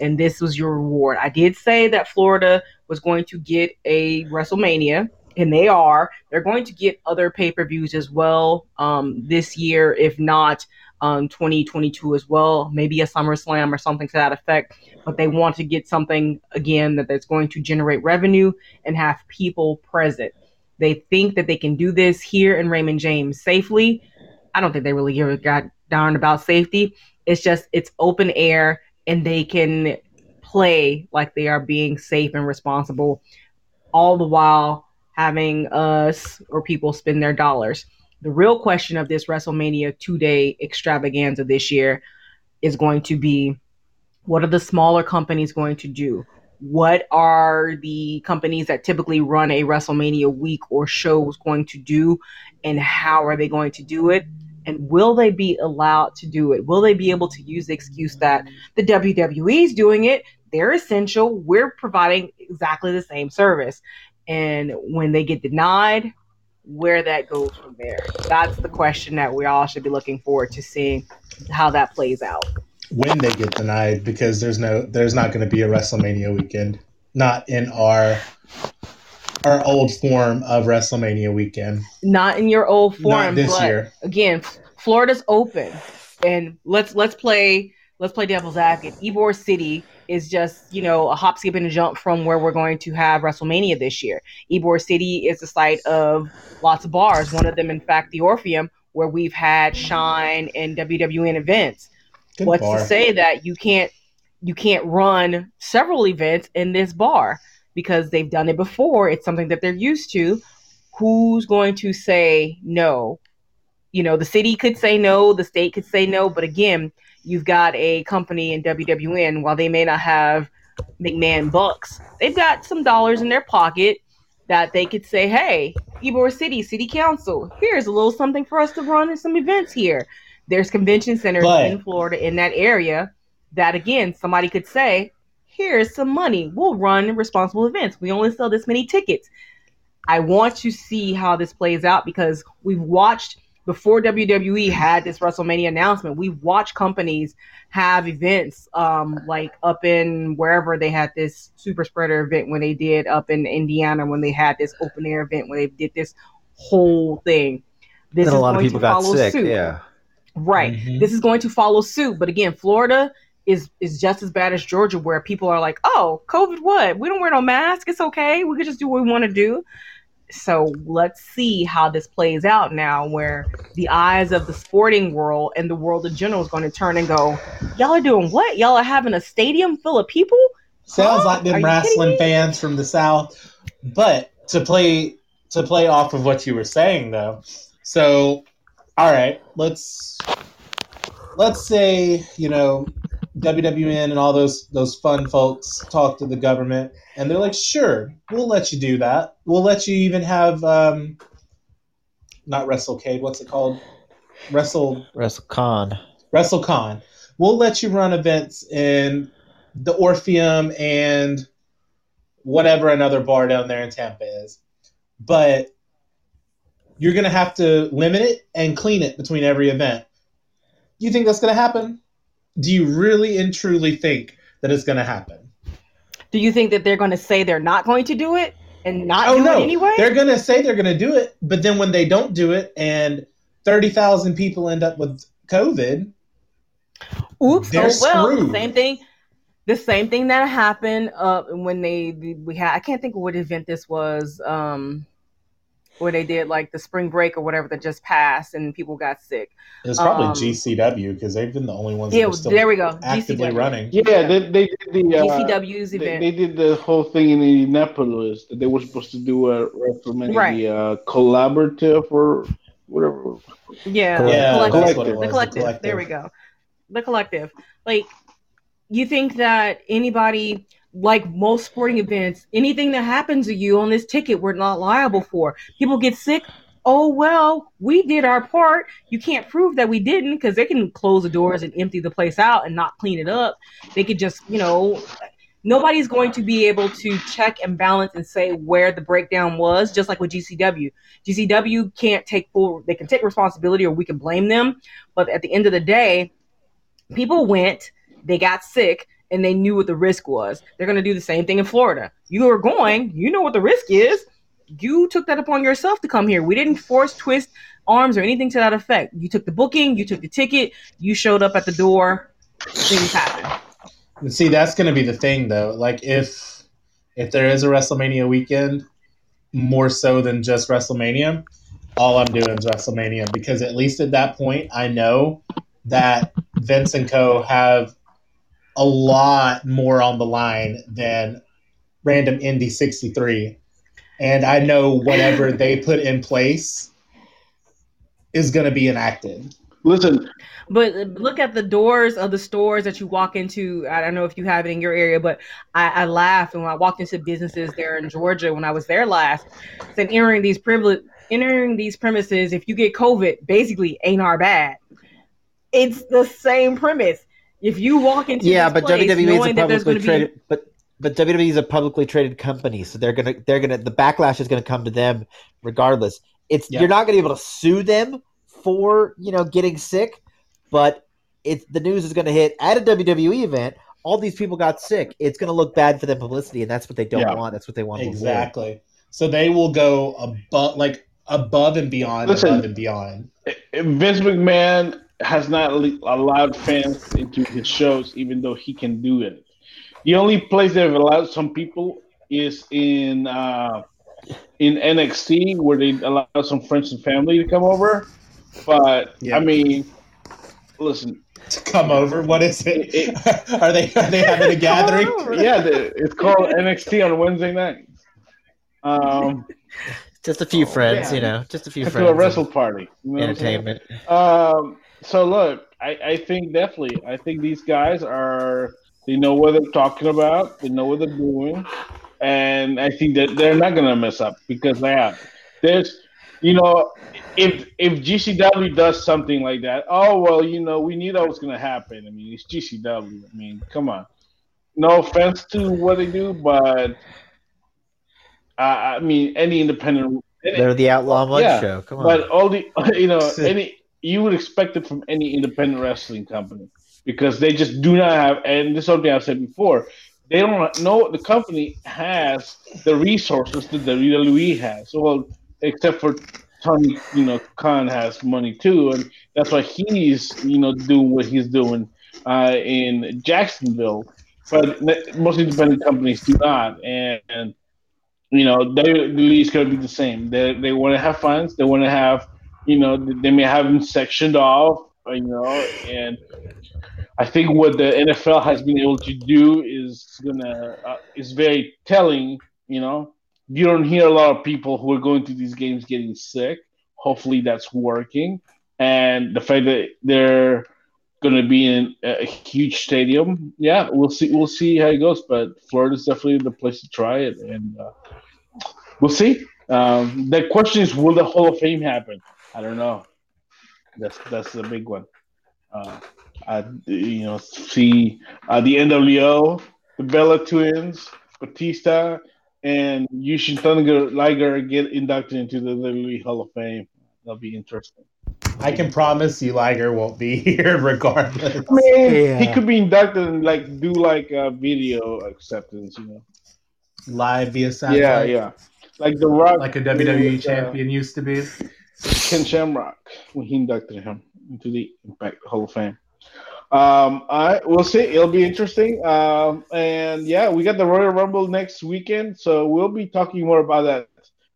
C: And this was your reward. I did say that Florida was going to get a WrestleMania, and they are. They're going to get other pay per views as well um, this year, if not um, 2022 as well, maybe a SummerSlam or something to that effect. But they want to get something again that that's going to generate revenue and have people present. They think that they can do this here in Raymond James safely. I don't think they really give a god darn about safety. It's just it's open air and they can play like they are being safe and responsible, all the while having us or people spend their dollars. The real question of this WrestleMania two day extravaganza this year is going to be what are the smaller companies going to do? What are the companies that typically run a WrestleMania week or shows going to do, and how are they going to do it? And will they be allowed to do it? Will they be able to use the excuse that the WWE is doing it? They're essential. We're providing exactly the same service. And when they get denied, where that goes from there. That's the question that we all should be looking forward to seeing how that plays out
B: when they get denied because there's no there's not going to be a WrestleMania weekend. Not in our our old form of WrestleMania weekend.
C: Not in your old form. Not this year. Again, Florida's open, and let's let's play let's play devil's advocate. Ybor City is just you know a hop, skip, and a jump from where we're going to have WrestleMania this year. Ybor City is the site of lots of bars. One of them, in fact, the Orpheum, where we've had Shine and WWN events. Good What's bar. to say that you can't you can't run several events in this bar because they've done it before. It's something that they're used to. Who's going to say no? You know, the city could say no, the state could say no, but again, you've got a company in WWN. While they may not have McMahon bucks, they've got some dollars in their pocket that they could say, "Hey, Ybor City City Council, here's a little something for us to run in some events here." There's convention centers but, in Florida in that area that again somebody could say, here's some money. We'll run responsible events. We only sell this many tickets. I want to see how this plays out because we've watched before WWE had this WrestleMania announcement, we've watched companies have events um, like up in wherever they had this super spreader event when they did up in Indiana when they had this open air event when they did this whole thing.
D: This and a lot of people got sick. Suit. Yeah.
C: Right. Mm-hmm. This is going to follow suit. But again, Florida is is just as bad as Georgia, where people are like, "Oh, COVID, what? We don't wear no mask. It's okay. We can just do what we want to do." So let's see how this plays out now, where the eyes of the sporting world and the world in general is going to turn and go, "Y'all are doing what? Y'all are having a stadium full of people."
B: Sounds huh? like them wrestling fans from the south. But to play to play off of what you were saying, though, so all right, let's let's say you know WWN and all those those fun folks talk to the government, and they're like, "Sure, we'll let you do that. We'll let you even have um, not WrestleCade. What's it called? Wrestle
D: WrestleCon.
B: WrestleCon. We'll let you run events in the Orpheum and whatever another bar down there in Tampa is, but you're going to have to limit it and clean it between every event. You think that's going to happen? Do you really and truly think that it's going to happen?
C: Do you think that they're going to say they're not going to do it and not oh, do no. it anyway?
B: They're going to say they're going to do it, but then when they don't do it and 30,000 people end up with COVID,
C: oops, oh well, screwed. same thing the same thing that happened uh, when they we had I can't think of what event this was um, where they did like the spring break or whatever that just passed and people got sick.
B: It was probably um, GCW because they've been the only ones.
C: Yeah, there we go.
B: Actively
C: GCW.
B: running.
A: Yeah, they, they did the uh,
C: GCW's event.
A: They, they, did the whole thing in Indianapolis. that They were supposed to do a WrestleMania right. uh, collaborative or whatever.
C: Yeah,
B: yeah,
C: collective.
B: The,
C: the collective. collective. There we go. The collective. Like, you think that anybody like most sporting events, anything that happens to you on this ticket, we're not liable for. People get sick. Oh, well, we did our part. You can't prove that we didn't because they can close the doors and empty the place out and not clean it up. They could just, you know, nobody's going to be able to check and balance and say where the breakdown was, just like with GCW. GCW can't take full, they can take responsibility or we can blame them. But at the end of the day, people went, they got sick, and they knew what the risk was. They're going to do the same thing in Florida. You are going, you know what the risk is. You took that upon yourself to come here. We didn't force, twist arms, or anything to that effect. You took the booking, you took the ticket, you showed up at the door, things happen.
B: See, that's going to be the thing, though. Like, if if there is a WrestleMania weekend, more so than just WrestleMania, all I'm doing is WrestleMania because at least at that point, I know that Vince and Co. have a lot more on the line than random Indy 63. And I know whatever they put in place is going to be enacted.
A: Listen.
C: But look at the doors of the stores that you walk into. I don't know if you have it in your area, but I, I laugh. And when I walked into businesses there in Georgia when I was there last, then entering these privilege, entering these premises, if you get COVID, basically ain't our bad. It's the same premise if you walk into
D: yeah, but place, WWE is a publicly traded, be... but but WWE is a publicly traded company, so they're gonna they're gonna the backlash is gonna come to them regardless. It's yeah. you're not gonna be able to sue them for you know getting sick, but it's the news is gonna hit at a WWE event. All these people got sick. It's gonna look bad for them publicity, and that's what they don't yeah. want. That's what they want.
B: Exactly. So they will go above, like above and beyond, Listen, above and beyond.
A: Vince McMahon has not allowed fans into his shows, even though he can do it. The only place they've allowed some people is in uh, in NXT, where they allow some friends and family to come over. But yeah. I mean, listen,
B: to come over. What is it? it are they are they having a gathering?
A: yeah, it's called NXT on Wednesday night. Um,
D: just a few oh, friends, yeah. you know, just a few friends.
A: To a wrestle party, you know
D: entertainment.
A: Um, so look, I, I think definitely, I think these guys are they know what they're talking about, they know what they're doing, and I think that they're not gonna mess up because they have. There's, you know, if if GCW does something like that, oh well, you know, we knew that was gonna happen. I mean, it's GCW. I mean, come on. No offense to what they do, but uh, I mean, any independent.
D: They're the Outlaw Mud yeah, Show. Come on.
A: But all the, you know, any you would expect it from any independent wrestling company because they just do not have. And this is something I've said before. They don't know the company has the resources that the WWE has. Well, except for Tony, you know, Khan has money too, and that's why he's, you know, doing what he's doing uh, in Jacksonville. But most independent companies do not, and, and you know, WWE is going to be the same. They they want to have funds. They want to have you know, they may have them sectioned off, you know, and I think what the NFL has been able to do is gonna uh, is very telling. You know, you don't hear a lot of people who are going to these games getting sick. Hopefully, that's working, and the fact that they're going to be in a huge stadium, yeah, we'll see. We'll see how it goes. But Florida's definitely the place to try it, and uh, we'll see. Um, the question is, will the Hall of Fame happen? I don't know. That's that's the big one. Uh, I you know see uh, the NWO, the Bella Twins, Batista, and Jushin Thunder Liger get inducted into the WWE Hall of Fame. That'll be interesting.
B: I can promise you, Liger won't be here regardless.
A: I mean, yeah. he could be inducted and like do like a video acceptance, you know,
B: live via satellite.
A: Yeah, yeah, like the Rock,
B: like a WWE champion uh, used to be.
A: Ken Shamrock when he inducted him into the Impact Hall of Fame. Um, I we'll see. It'll be interesting. Um, and yeah, we got the Royal Rumble next weekend, so we'll be talking more about that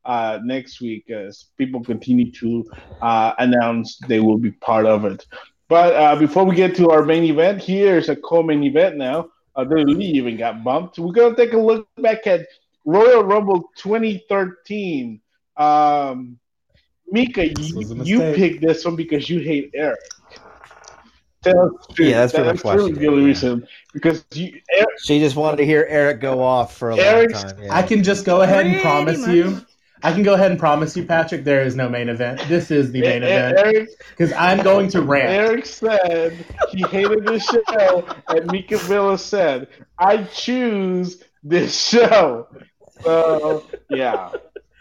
A: uh, next week as people continue to uh, announce they will be part of it. But uh, before we get to our main event, here's a co-main event now. Uh, the Lee even got bumped. We're gonna take a look back at Royal Rumble 2013. Um, Mika, you, you picked this one because you hate Eric.
D: That's true. Yeah, that's, that's really
A: the only reason because you,
D: Eric, she just wanted to hear Eric go off for a Eric's, long time.
B: Yeah. I can just go ahead and promise much. you. I can go ahead and promise you, Patrick, there is no main event. This is the main event because I'm going to rant.
A: Eric said he hated this show, and Mika Villa said, "I choose this show." So yeah.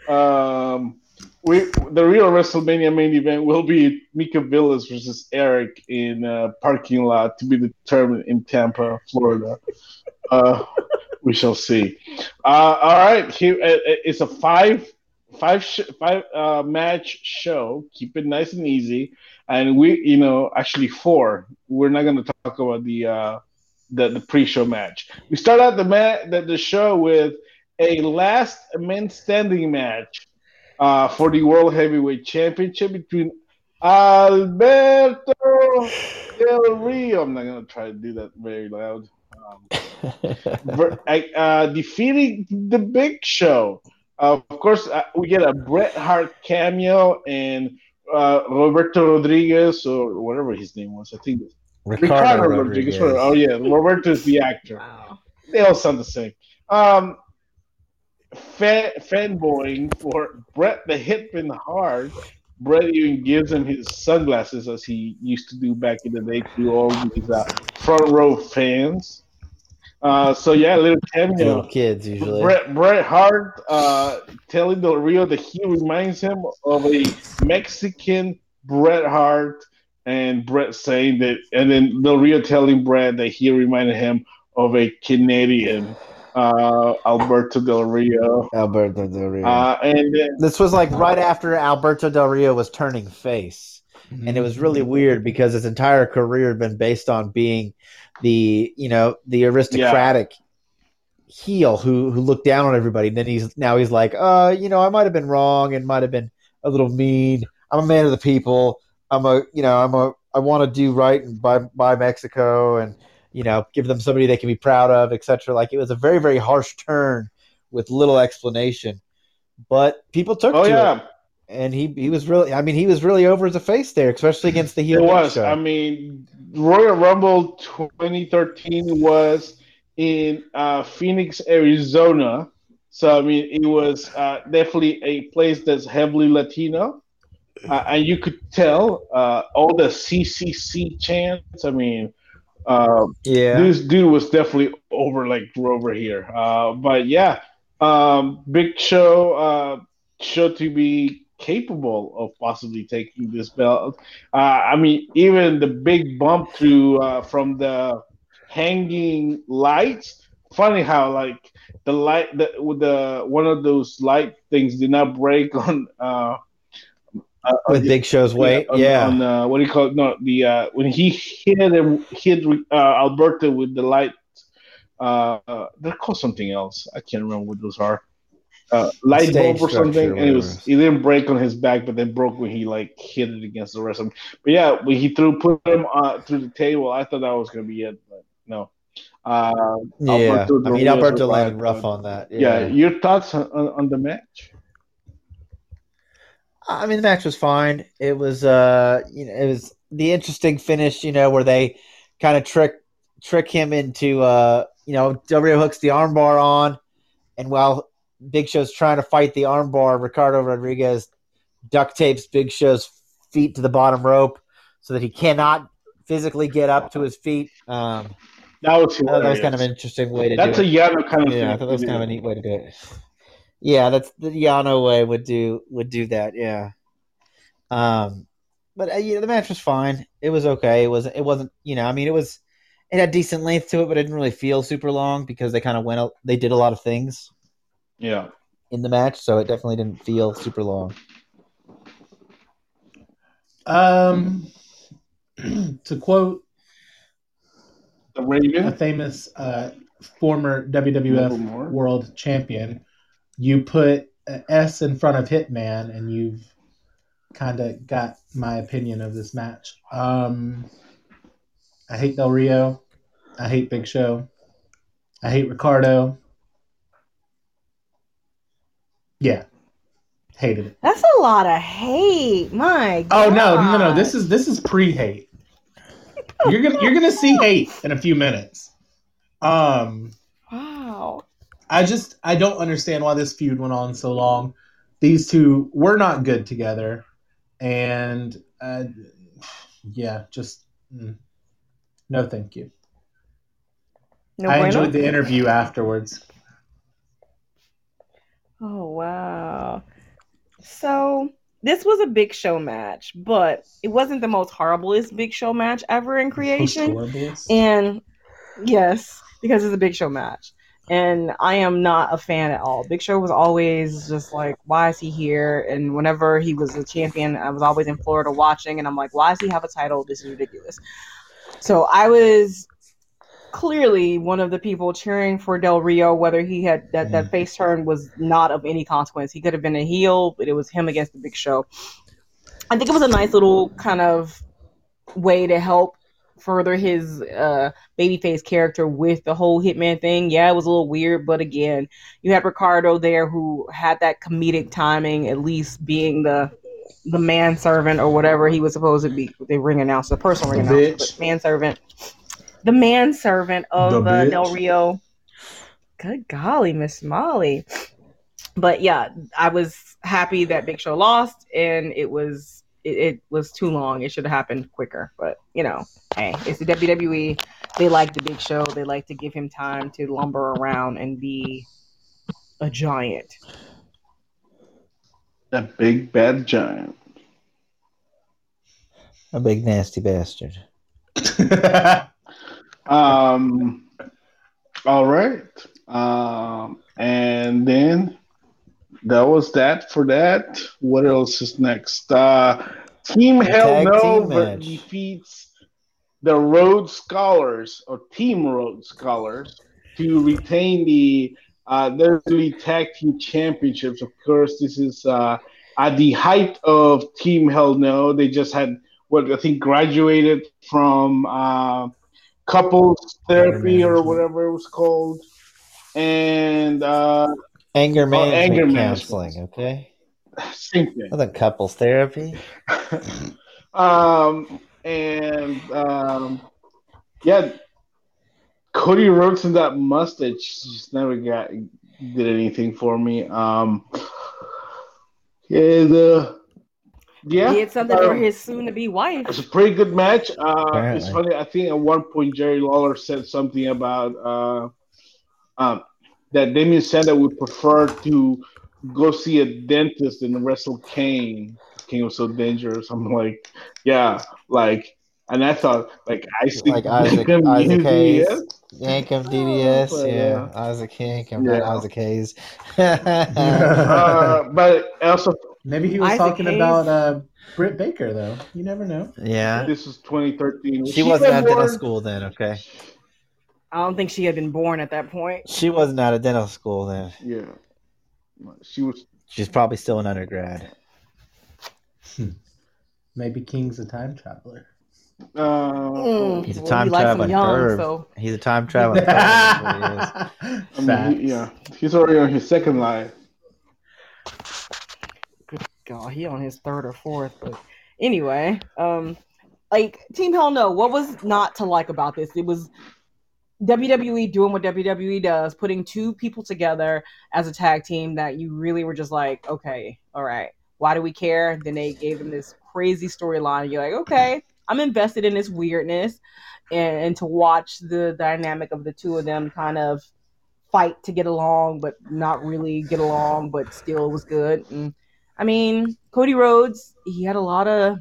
A: Um, we the real WrestleMania main event will be Mika Villas versus Eric in a parking lot to be determined in Tampa, Florida. Uh, we shall see. Uh, all right, here uh, uh, it's a five five sh- five uh, match show. Keep it nice and easy, and we you know actually four. We're not going to talk about the uh, the the pre-show match. We start out the mat the, the show with a last men standing match uh, for the World Heavyweight Championship between Alberto Del Rio. I'm not going to try to do that very loud. Um, uh, defeating the Big Show. Uh, of course, uh, we get a Bret Hart cameo and uh, Roberto Rodriguez or whatever his name was. I think
D: Ricardo, Ricardo Rodriguez.
A: Rodriguez. Oh yeah, Roberto is the actor. Wow. They all sound the same. Um, fan, fanboying for Bret the Hitman Hart. Bret even gives him his sunglasses as he used to do back in the day to all these uh, front row fans. Uh, so yeah, little cameo.
D: Little kids usually.
A: Bret Bret Hart uh, telling Del Rio that he reminds him of a Mexican Bret Hart, and Bret saying that, and then Del Rio telling Bret that he reminded him of a Canadian uh, Alberto Del Rio.
D: Alberto Del Rio.
A: Uh, and then,
D: this was like right after Alberto Del Rio was turning face. Mm-hmm. And it was really weird because his entire career had been based on being the, you know, the aristocratic yeah. heel who who looked down on everybody. And then he's now he's like, uh, you know, I might have been wrong and might have been a little mean. I'm a man of the people. I'm a, you know, I'm a, I want to do right and buy buy Mexico and you know, give them somebody they can be proud of, etc. Like it was a very, very harsh turn with little explanation, but people took oh, to yeah. it. And he, he was really, I mean, he was really over as a face there, especially against the heel.
A: It was. Show. I mean, Royal Rumble 2013 was in uh, Phoenix, Arizona. So I mean, it was uh, definitely a place that's heavily Latino, uh, and you could tell uh, all the CCC chants. I mean, uh, yeah, this dude was definitely over like over here. Uh, but yeah, um, Big Show uh, showed to be capable of possibly taking this belt. Uh, I mean, even the big bump through uh, from the hanging lights. Funny how like the light the with the one of those light things did not break on uh,
D: uh, with Big Show's weight. Yeah, on, yeah.
A: On, uh, what do you call it? No, the uh, when he hit him, hit uh, Alberto with the light. Uh, uh, they're called something else. I can't remember what those are. Uh, light Stage bulb or something, and it was it didn't break on his back, but then broke when he like hit it against the rest of him. But yeah, when he threw put him uh, through the table, I thought that was gonna be it, but no. Uh,
D: yeah, Alberto I mean Alberto landed rough on that.
A: Yeah. yeah, your thoughts on, on the match?
D: I mean, the match was fine. It was, uh, you know, it was the interesting finish, you know, where they kind of trick trick him into, uh, you know, Del Rio hooks the armbar on, and while Big Show's trying to fight the armbar, Ricardo Rodriguez duct tapes Big Show's feet to the bottom rope so that he cannot physically get up to his feet. Um,
A: that was that
D: was kind of an interesting way to
A: That's
D: do.
A: That's a Yano kind of
D: yeah, I thought that was kind of a neat way to do it. Yeah, that's the Yano way would do would do that. Yeah. Um, but uh, yeah, the match was fine. It was okay. It was it wasn't you know I mean it was it had decent length to it, but it didn't really feel super long because they kind of went they did a lot of things.
A: Yeah.
D: In the match, so it definitely didn't feel super long.
B: Um, to quote
A: the Raven,
B: a famous uh, former WWF World Champion, you put an S in front of Hitman, and you've kind of got my opinion of this match. Um, I hate Del Rio. I hate Big Show. I hate Ricardo. Yeah, hated it.
C: That's a lot of hate. My
B: God. Oh no, no, no! This is this is pre-hate. you're gonna you're gonna see hate in a few minutes. Um. I just I don't understand why this feud went on so long. These two were not good together, and uh, yeah, just mm, no, thank you. No I bueno? enjoyed the interview afterwards.
C: Oh wow. So this was a big show match, but it wasn't the most horriblest big show match ever in creation. And yes, because it's a big show match. And I am not a fan at all. Big Show was always just like, why is he here? And whenever he was a champion, I was always in Florida watching, and I'm like, why does he have a title? This is ridiculous. So I was clearly one of the people cheering for Del Rio, whether he had that, that mm. face turn was not of any consequence. He could have been a heel, but it was him against the big show. I think it was a nice little kind of way to help further his uh, babyface character with the whole Hitman thing. Yeah, it was a little weird, but again, you had Ricardo there who had that comedic timing, at least being the the manservant or whatever he was supposed to be. The ring announcer, the personal ring the announcer, manservant the manservant of uh, Del Rio. Good golly, Miss Molly. But yeah, I was happy that Big Show lost, and it was it, it was too long. It should have happened quicker. But you know, hey, it's the WWE. They like the Big Show. They like to give him time to lumber around and be a giant.
A: A big bad giant.
D: A big nasty bastard.
A: Um, all right. Um, and then that was that for that. What else is next? Uh, Team Hell No defeats the Rhodes Scholars or Team Rhodes Scholars to retain the uh, WWE Tag Team Championships. Of course, this is uh, at the height of Team Hell No. They just had what I think graduated from. Uh, couples therapy or whatever it was called, and uh,
D: anger management, oh, anger counseling. Management. Okay,
A: same thing.
D: Other couples therapy.
A: um, and um, yeah, Cody Rhodes and that mustache just never got did anything for me. Um, yeah, the
C: yeah, he did something um, for his soon-to-be wife.
A: It's a pretty good match. Uh, it's funny. I think at one point Jerry Lawler said something about uh, um, that Damien Sandow would prefer to go see a dentist than wrestle Kane. Kane was so dangerous. I'm like, yeah, like, and I thought like I see
D: like Isaac, Isaac Hayes, Yankem DDS, oh, yeah, yeah, Isaac Yankem, yeah. Isaac Hayes.
A: uh, but also
B: Maybe he was Isaac talking Hayes. about uh, Britt Baker, though. You never know.
D: Yeah.
A: This is 2013.
D: She, she wasn't at dental school then, okay?
C: I don't think she had been born at that point.
D: She wasn't out of dental school then.
A: Yeah. She was.
D: She's probably still an undergrad.
B: Hmm. Maybe King's a time traveler.
A: Uh, mm,
D: he's a time well, he traveling young, so. He's a time traveling.
A: I mean, he, yeah, he's already on his second life.
C: God, he on his third or fourth. But anyway, um, like Team Hell No, what was not to like about this? It was WWE doing what WWE does, putting two people together as a tag team that you really were just like, okay, all right, why do we care? Then they gave them this crazy storyline. You're like, okay, I'm invested in this weirdness, and, and to watch the dynamic of the two of them kind of fight to get along, but not really get along, but still was good. And I mean, Cody Rhodes, he had a lot of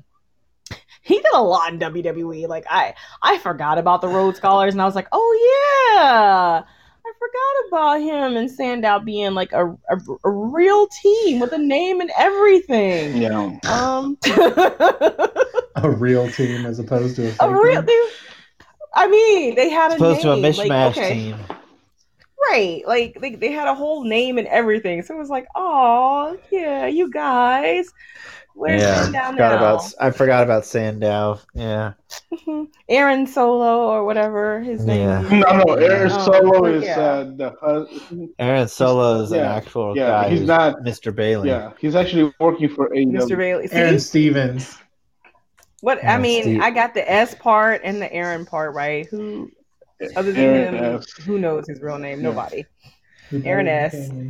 C: he did a lot in WWE. Like I I forgot about the Rhodes Scholars and I was like, "Oh yeah." I forgot about him and Sandow being like a, a, a real team with a name and everything.
A: Yeah.
C: Um
B: a real team as opposed to a,
C: a real team. I mean, they had a
D: Opposed
C: name.
D: to a mishmash
C: like, okay.
D: team.
C: Right. Like they, they had a whole name and everything. So it was like, oh yeah, you guys. Where's
D: yeah,
C: Sandow
D: forgot
C: now?
D: about I forgot about Sandow. Yeah,
C: Aaron Solo or whatever his name
D: Yeah.
C: is.
A: No, no, Aaron
C: Oh,
A: Solo is
C: yeah.
A: uh, the hus-
D: Aaron Solo is an
A: Yeah,
D: actual
A: yeah,
D: guy.
A: he's not-
D: Mr. Bayley.
A: Yeah, he's actually working for AEW.
C: Mr. Bayley. See,
B: Aaron Stevens.
C: what I mean,
D: Steve-
C: I got the S part and the Aaron part right. Who other than
A: Aaron
C: him,
A: S.
C: who knows his real name?
A: Yeah.
C: Nobody.
B: who
C: Aaron S.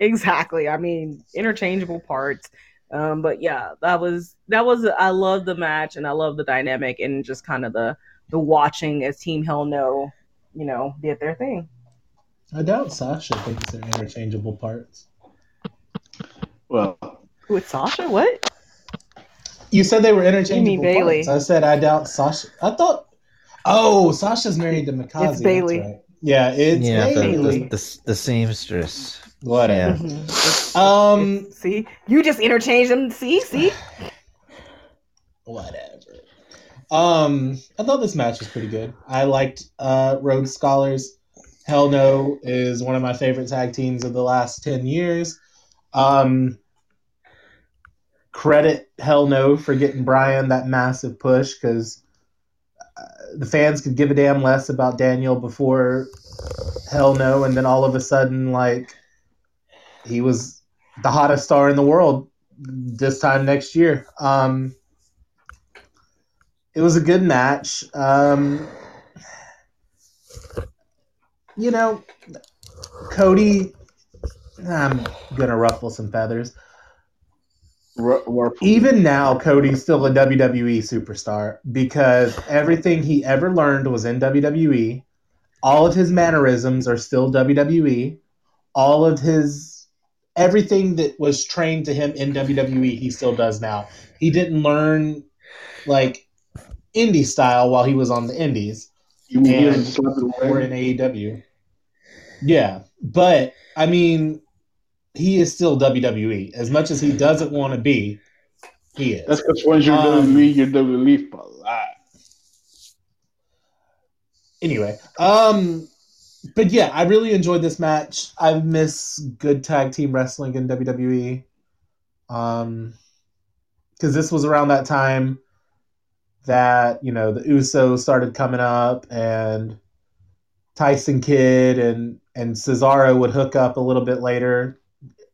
C: Exactly. I mean, interchangeable parts. Um, but yeah, that was that was I love the match and I love the dynamic and just kind of the the watching as Team Hell No, you know, did their thing.
B: I doubt Sasha thinks they're interchangeable parts.
A: Well,
C: With Sasha, what?
B: You said they were interchangeable
C: Bayley.
B: parts. I said I doubt Sasha. I thought. Oh, Sasha's married to Mikaze.
C: It's Bayley.
B: That's right. Yeah, it's
D: yeah, the,
B: Bayley.
D: the, the, the seamstress.
B: Whatever.
C: Mhm. It's-
B: Um,
C: see, you just interchange them. See, see.
B: whatever. Um, I thought this match was pretty good. I liked uh Rhodes Scholars. Hell No is one of my favorite tag teams of the last ten years. Um, credit Hell No for getting Brian that massive push because the fans could give a damn less about Daniel before Hell No, and then all of a sudden, like he was the hottest star in the world this time next year. Um, it was a good match. Um, you know, Cody. I'm gonna ruffle some feathers.
A: Warp-
B: Even now, Cody's still a WWE superstar because everything he ever learned was in WWE. All of his mannerisms are still WWE. All of his everything that was trained to him in WWE, he still does now. He didn't learn like indie style while he was on the indies
A: you
B: and-
A: doesn't slap it
B: or in AEW. Yeah, but I mean, he is still WWE. As much as he doesn't want to be, he is.
A: That's because once you're
B: Um,
A: WWE, you're WWE for life.
B: anyway, um, but yeah, I really enjoyed this match. I miss good tag team wrestling in WWE. Um, because this was around that time that you know the Usos started coming up, and Tyson Kidd and and Cesaro would hook up a little bit later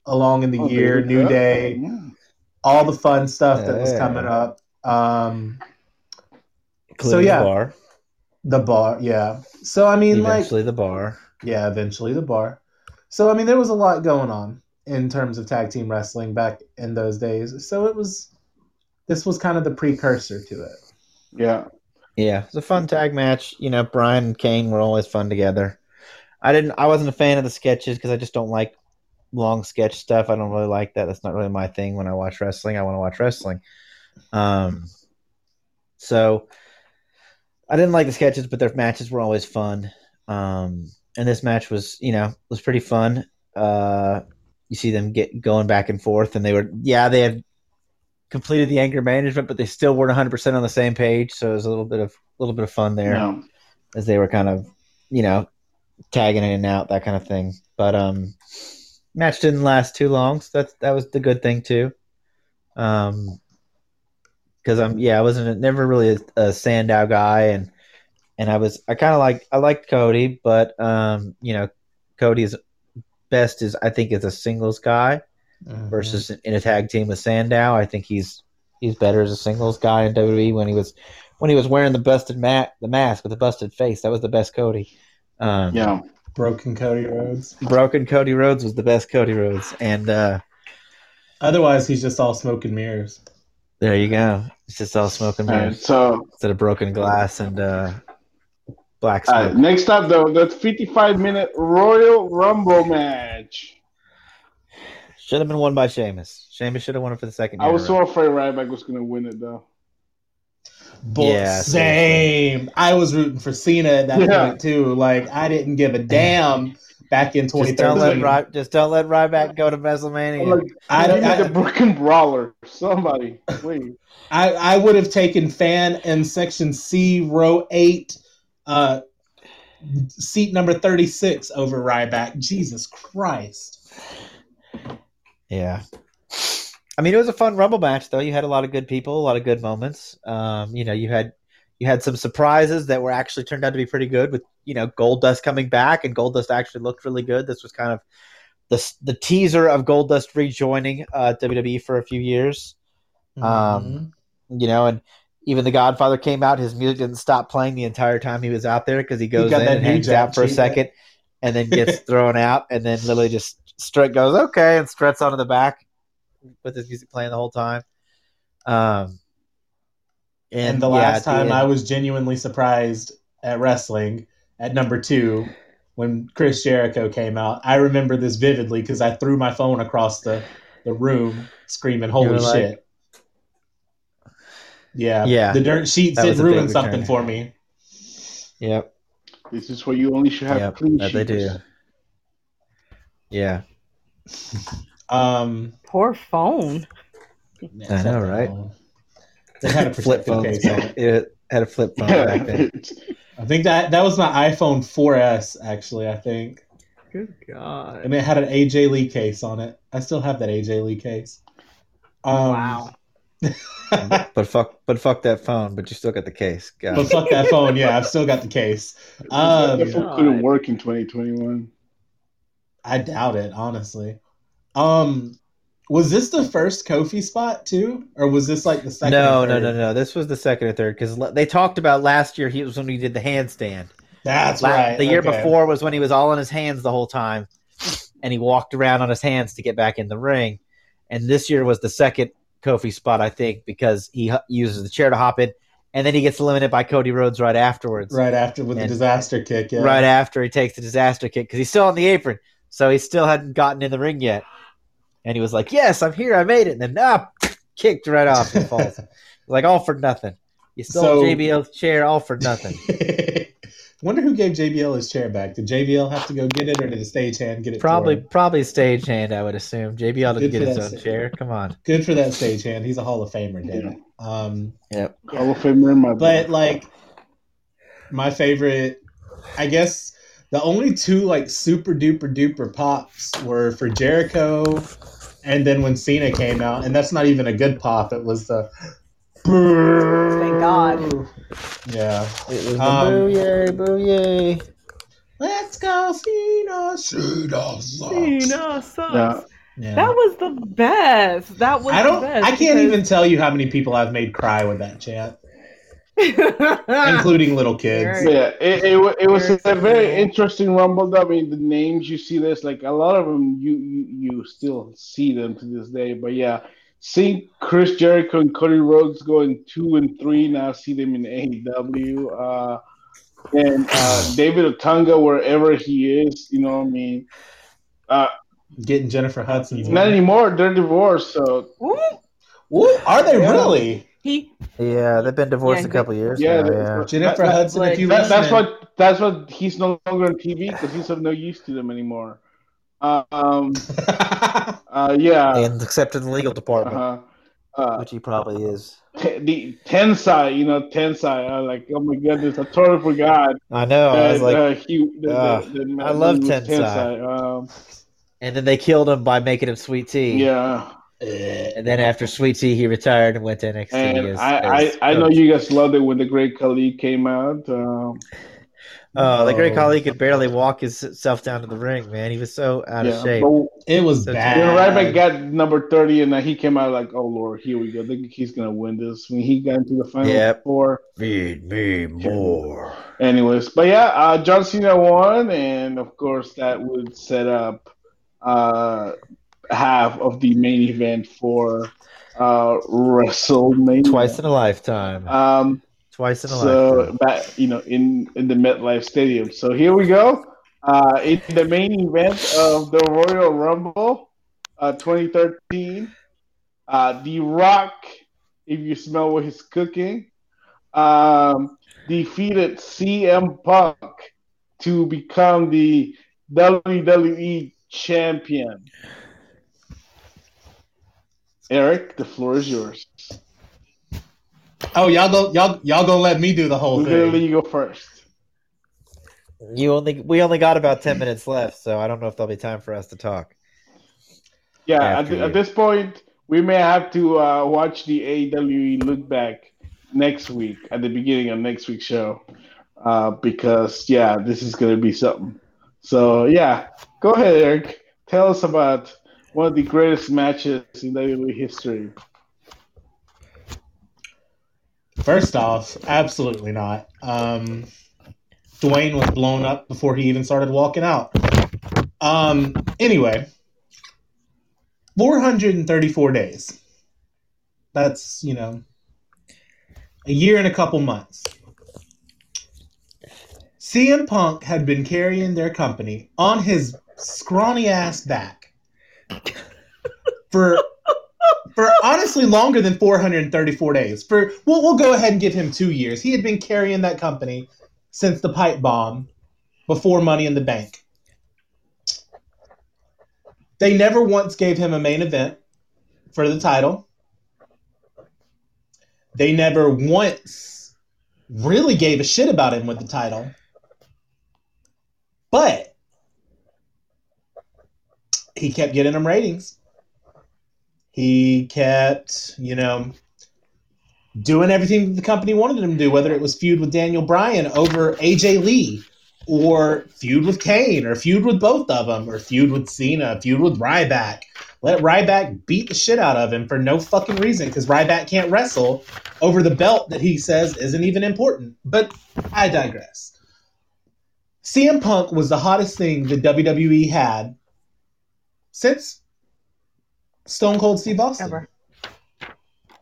B: along in the
A: Oh,
B: year. New
A: up?
B: Day,
A: Yeah.
B: all the fun stuff that was coming up. Um,
D: Including
B: yeah.
D: The bar.
B: yeah. So I mean, like,
D: Eventually the bar.
B: yeah, eventually the bar. So I mean, there was a lot going on in terms of tag team wrestling back in those days. So it was, this was kind of the precursor to it.
A: Yeah.
D: Yeah, it's a fun tag match. You know, Brian and Kane were always fun together. I didn't. I wasn't a fan of the sketches because I just don't like long sketch stuff. I don't really like that. That's not really my thing. When I watch wrestling, I want to watch wrestling. Um, so I didn't like the sketches, but their matches were always fun. Um, and this match was, you know, was pretty fun. Uh, you see them get going back and forth, and they were, yeah, they had completed the anger management, but they still weren't 100 percent on the same page. So it was a little bit of a little bit of fun there
A: Yeah.
D: as they were kind of, you know, tagging in and out, that kind of thing. But um, match didn't last too long, so that's that was the good thing too. Um, because I'm yeah, I wasn't never really a, a Sandow guy, and and I was I kind of like I liked Cody, but um, you know, Cody's best is I think is a singles guy versus in a tag team with Sandow. I think he's he's better as a singles guy in WWE when he was when he was wearing the busted mat the mask with the busted face. That was the best Cody. Um,
A: Yeah.
B: broken Cody Rhodes.
D: Broken Cody Rhodes was the best Cody Rhodes, and uh,
B: Otherwise, he's just all smoke and mirrors.
D: There you go. It's just all smoke and
A: All right.
D: mirrors
A: So
D: instead of broken glass and uh, black smoke.
A: right, next up, though, the 55 minute Royal Rumble match.
D: Should have been won by Sheamus. Sheamus should have won it for the second.
A: I was
D: in a
A: so afraid Ryback was going to win it, though.
B: But
D: Yeah,
B: same. I was rooting for Cena at that
A: Yeah.
B: point too. Like I didn't give a damn back in 2013.
D: Just don't let Ry- just don't let Ryback go to WrestleMania.
A: Like,
B: I,
A: give me
B: I,
A: the Brooklyn Brawler. Somebody, please.
B: I, I would have taken fan in section C, row eight, uh, seat number 36 over Ryback. Jesus Christ.
D: Yeah. I mean, it was a fun Rumble match, though. You had a lot of good people, a lot of good moments. Um, you know, you had you had some surprises that were actually turned out to be pretty good. With you know Goldust coming back, and Goldust actually looked really good. This was kind of the the teaser of Goldust rejoining uh, WWE for a few years.
B: Mm-hmm.
D: Um, you know, and even the Godfather came out. His music didn't stop playing the entire time he was out there because he goes
B: got
D: in and hangs out for a second, and then gets thrown out, and then literally just strut goes okay and struts onto the back with his music playing the whole time. Um,
B: And, the last
D: at the
B: time
D: end-
B: I was genuinely surprised at wrestling at number two when Chris Jericho came out. I remember this vividly because I threw my phone across the, the room screaming, Holy
D: like-
B: shit. yeah.
D: Yeah.
B: The dirt sheets
D: That
B: did
D: was a big
B: ruin something
D: return.
B: for me.
D: Yep,
A: This is where you only should have
D: yep,
A: clean
D: that they do.
A: sheets.
D: Yeah,
B: Um,
C: Poor phone.
D: I know, right?
B: They had a
D: flip phone.
B: case on it.
D: It had a flip phone back then.
B: I think that that was my iPhone 4S actually. I think,
C: Good God.
B: and it had an AJ Lee case on it. I still have that AJ Lee case. Um,
C: wow.
D: But fuck, but fuck that phone. But you still got the case. God.
B: but fuck that phone. Yeah, I've still got the case. Um,
A: that phone couldn't work in 2021.
B: I doubt it, honestly. Um, was this the first Kofi spot too, or was this like the second?
D: no,
B: or
D: no, no, no. This was the second or third because they talked about last year. He was when he did the handstand.
B: That's
D: La-
B: right.
D: The year
B: okay.
D: before was when he was all on his hands the whole time, and he walked around on his hands to get back in the ring. And this year was the second Kofi spot, I think, because he hu- uses the chair to hop in, and then he gets eliminated by Cody Rhodes right afterwards.
B: right after with the disaster kick. Yeah.
D: Right after he takes the disaster kick because he's still on the apron, so he still hadn't gotten in the ring yet. And he was like, "Yes, I'm here. I made it." And then ah, kicked right off and falls. like all for nothing. You stole
B: So-
D: JBL's chair, all for nothing.
B: Wonder who gave JBL his chair back. Did JBL have to go get it, or did the stagehand get it? for
D: Probably,
B: him?
D: probably stagehand. I would assume JBL
B: Good
D: didn't get his own
B: sta-
D: chair. Come on.
B: Good for that stagehand. He's a Hall of Famer, damn it. Um,
D: Yep.
A: Hall of Famer in my
B: but
A: book.
B: like, my favorite, I guess, the only two like super duper duper pops were for Jericho, and then when Cena came out, and that's not even a good pop. It was the.
C: Thank God.
B: Yeah.
D: It was the
B: Um,
D: booyah, booyah.
B: Let's go, Cena. Cena. sucks.
C: Cena sucks.
A: Yeah.
B: Yeah.
C: That was the best. That was
B: I don't.
C: the best.
B: I can't even tell you how many people I've made cry with that chant,
C: even.
B: Including little kids.
C: Very-
A: Yeah, it, it, it was
C: Very
A: a very
C: similar.
A: interesting rumble. Though. I mean, the names you see, this like a lot of them, you you you still see them to this day. But yeah, seeing Chris Jericho and Cody Rhodes going two and three now, see them in AEW, uh, and uh, David Otunga wherever he is, you know, what I mean, uh,
B: Getting Jennifer Hudson's.
A: not anymore. They're divorced, so
C: Ooh,
B: Ooh, are they
A: Yeah.
B: really?
C: He
D: Yeah, they've been divorced
C: Yeah,
D: a couple years
A: yeah,
D: now. Yeah.
B: Jennifer
A: that-
B: Hudson, if you
A: that, that's what that's what he's no longer on TV because he's of no use to them anymore. Um, uh, yeah.
D: And except in the legal department,
A: Uh-huh. Uh,
D: which he probably is.
A: t- the Tensai, you know, Tensai. I like, oh my goodness, I totally forgot.
D: I know. I was like,
A: uh, he, the, the, the,
D: I love
A: was
D: Tensai.
A: Um,
D: and then they killed him by making him sweet tea.
A: yeah,
D: And then after Sweet Tea, he retired and went to NXT.
A: and
D: as,
A: I,
D: as
A: I, I know you guys loved it when the Great Khali came out. Um,
D: Oh, the great
B: Oh.
D: Khali could barely walk himself down to the ring, man. He was so out
A: yeah,
D: of shape.
B: it was
D: So
B: bad.
A: when Ryback got number thirty, and then he came out like, oh lord, here we go. I think he's gonna win this. When he got into the final
D: Yep.
A: four,
D: Feed me more.
A: Anyways, but yeah, uh, John Cena won, and of course that would set up uh, half of the main event for uh, WrestleMania.
D: Twice in a lifetime.
A: Um,
D: Twice in a
A: so
D: lifetime.
A: back, you know, in in the MetLife Stadium. So here we go. Uh, in the main event of the Royal Rumble, uh, 2013, uh, The Rock, if you smell what he's cooking, um, defeated CM Punk to become the WWE champion. Eric, the floor is yours.
B: Oh, y'all go, y'all, y'all gonna let me do the whole
A: We're
B: thing?
A: gonna you go first.
D: You only we only got about ten minutes left, so I don't know if there'll be time for us to talk.
A: Yeah, at, th- at this point, we may have to uh, watch the AWE look back next week at the beginning of next week's show uh, because yeah, this is gonna be something. So yeah, go ahead, Eric. Tell us about one of the greatest matches in WWE history.
B: First off, absolutely not. Um, Dwayne was blown up before he even started walking out. Um, anyway, 434 days. That's, you know, a year and a couple months. CM Punk had been carrying their company on his scrawny ass back for for honestly longer than 434 days. For we'll, we'll go ahead and give him two years. He had been carrying that company since the pipe bomb before Money in the Bank. They never once gave him a main event for the title. They never once really gave a shit about him with the title. But he kept getting them ratings he kept, you know, doing everything the company wanted him to do, whether it was feud with Daniel Bryan over AJ Lee, or feud with Kane, or feud with both of them, or feud with Cena, feud with Ryback. Let Ryback beat the shit out of him for no fucking reason because Ryback can't wrestle over the belt that he says isn't even important. But I digress. CM Punk was the hottest thing the WWE had since Stone Cold Steve Austin.
C: Ever.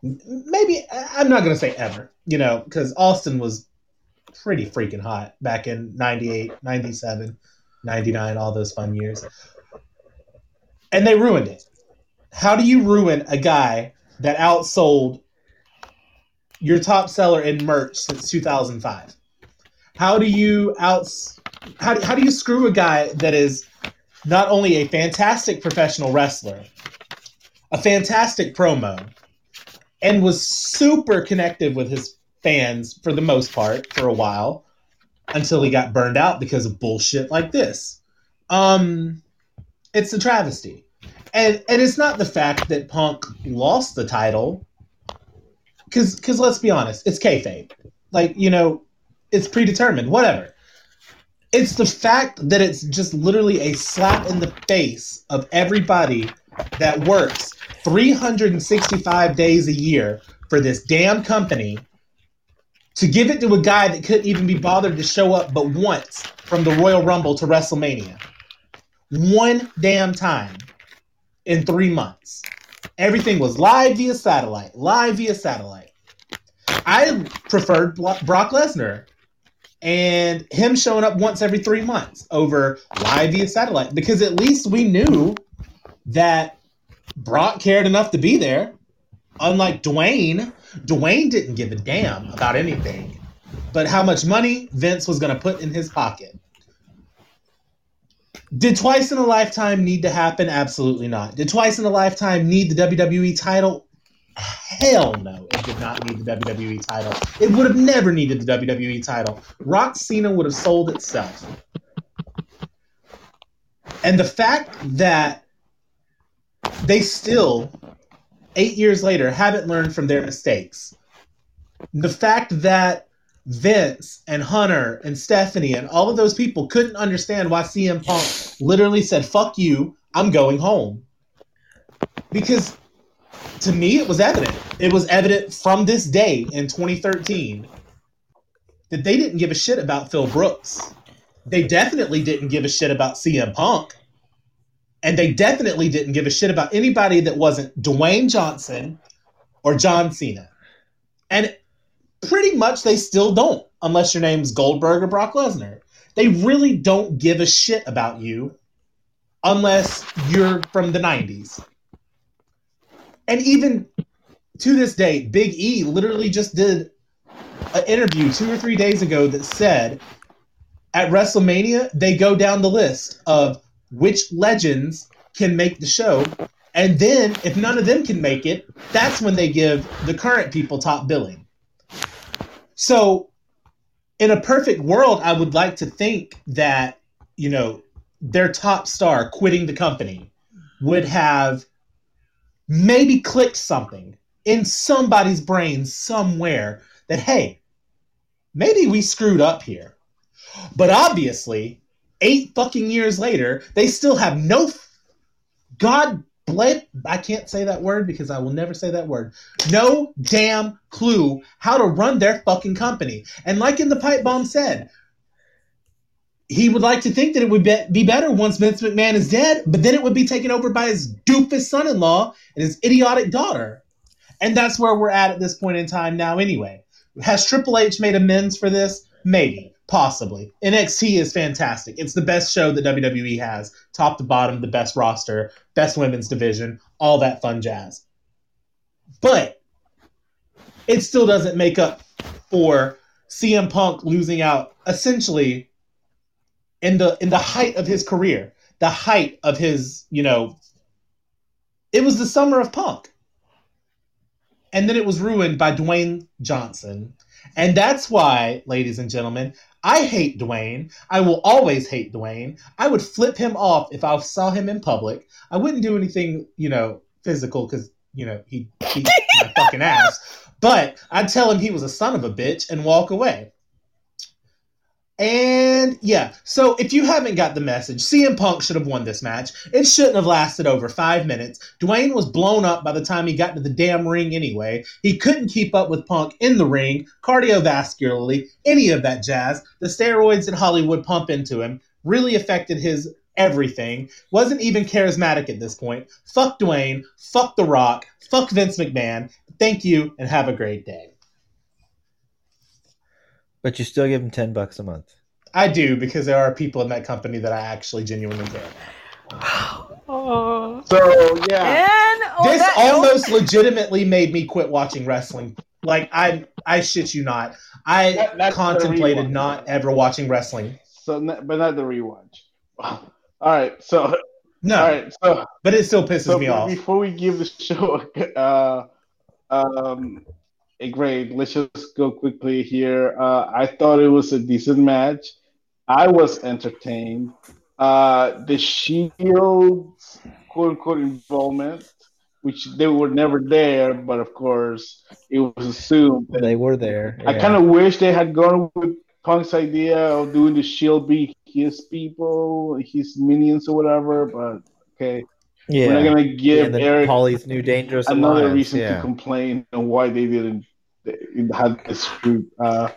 B: Maybe I'm not gonna say ever, you know, because Austin was pretty freaking hot back in 98, 97, 99, all those fun years. And they ruined it. How do you ruin a guy that outsold your top seller in merch since 2005? How do you outs how do, how do you screw a guy that is not only a fantastic professional wrestler, a fantastic promo, and was super connected with his fans for the most part for a while until he got burned out because of bullshit like this. Um, it's a travesty, and and it's not the fact that Punk lost the title, because because let's be honest, it's kayfabe. Like you know, it's predetermined. Whatever. It's the fact that it's just literally a slap in the face of everybody that works 365 days a year for this damn company to give it to a guy that couldn't even be bothered to show up but once from the Royal Rumble to WrestleMania. One damn time in three months. Everything was live via satellite, live via satellite. I preferred Brock Lesnar and him showing up once every three months over live via satellite because at least we knew that Brock cared enough to be there. Unlike Dwayne, Dwayne didn't give a damn about anything but how much money Vince was going to put in his pocket. Did twice in a lifetime need to happen? Absolutely not. Did twice in a lifetime need the WWE title? Hell no, it did not need the WWE title. It would have never needed the WWE title. Rock Cena would have sold itself. And the fact that they still, eight years later, haven't learned from their mistakes. The fact that Vince and Hunter and Stephanie and all of those people couldn't understand why CM Punk literally said, fuck you, I'm going home. Because to me, it was evident. It was evident from this day in 2013 that they didn't give a shit about Phil Brooks. They definitely didn't give a shit about CM Punk. And they definitely didn't give a shit about anybody that wasn't Dwayne Johnson or John Cena. And pretty much they still don't, unless your name's Goldberg or Brock Lesnar. They really don't give a shit about you unless you're from the 90s. And even to this day, Big E literally just did an interview two or three days ago that said, at WrestleMania, they go down the list of which legends can make the show. And then, if none of them can make it, that's when they give the current people top billing. So, in a perfect world, I would like to think that, you know, their top star quitting the company would have maybe clicked something in somebody's brain somewhere that, hey, maybe we screwed up here. But obviously, eight fucking years later, they still have no God bled I can't say that word because I will never say that word. No damn clue how to run their fucking company. And like in the pipe bomb said, he would like to think that it would be better once Vince McMahon is dead, but then it would be taken over by his doofus son-in-law and his idiotic daughter. And that's where we're at at this point in time now, anyway. Has Triple H made amends for this? Maybe. Possibly. NXT is fantastic. It's the best show that WWE has, top to bottom, the best roster, best women's division, all that fun jazz. But it still doesn't make up for CM Punk losing out essentially in the in the height of his career, the height of his, you know, it was the summer of Punk. And then it was ruined by Dwayne Johnson. And that's why, ladies and gentlemen, I hate Dwayne. I will always hate Dwayne. I would flip him off if I saw him in public. I wouldn't do anything, you know, physical because, you know, he beat my fucking ass. But I'd tell him he was a son of a bitch and walk away. And yeah, so if you haven't got the message, CM Punk should have won this match. It shouldn't have lasted over five minutes. Dwayne was blown up by the time he got to the damn ring anyway. He couldn't keep up with Punk in the ring, cardiovascularly, any of that jazz. The steroids that Hollywood pump into him really affected his everything. Wasn't even charismatic at this point. Fuck Dwayne, fuck The Rock, fuck Vince McMahon. Thank you and have a great day.
D: But you still give them ten bucks a month.
B: I do because there are people in that company that I actually genuinely care.
A: Oh. So yeah,
C: and
B: this almost legitimately made me quit watching wrestling. Like I, I shit you not. I that, contemplated not ever watching wrestling.
A: So, but not the rewatch. All right, so
B: no,
A: all right, so
B: but it still pisses so me off.
A: Before we give the show, uh, um, a grade. Let's just go quickly here. Uh, I thought it was a decent match. I was entertained. Uh, the Shield's quote unquote involvement, which they were never there, but of course it was assumed
D: they were there.
A: Yeah. I kind of wish they had gone with Punk's idea of doing the Shield be his people, his minions or whatever, but okay. Yeah. We're not gonna give yeah, Eric
D: Paulie's new dangerous
A: another
D: alliance.
A: reason
D: yeah.
A: to complain and why they didn't have this group. Uh,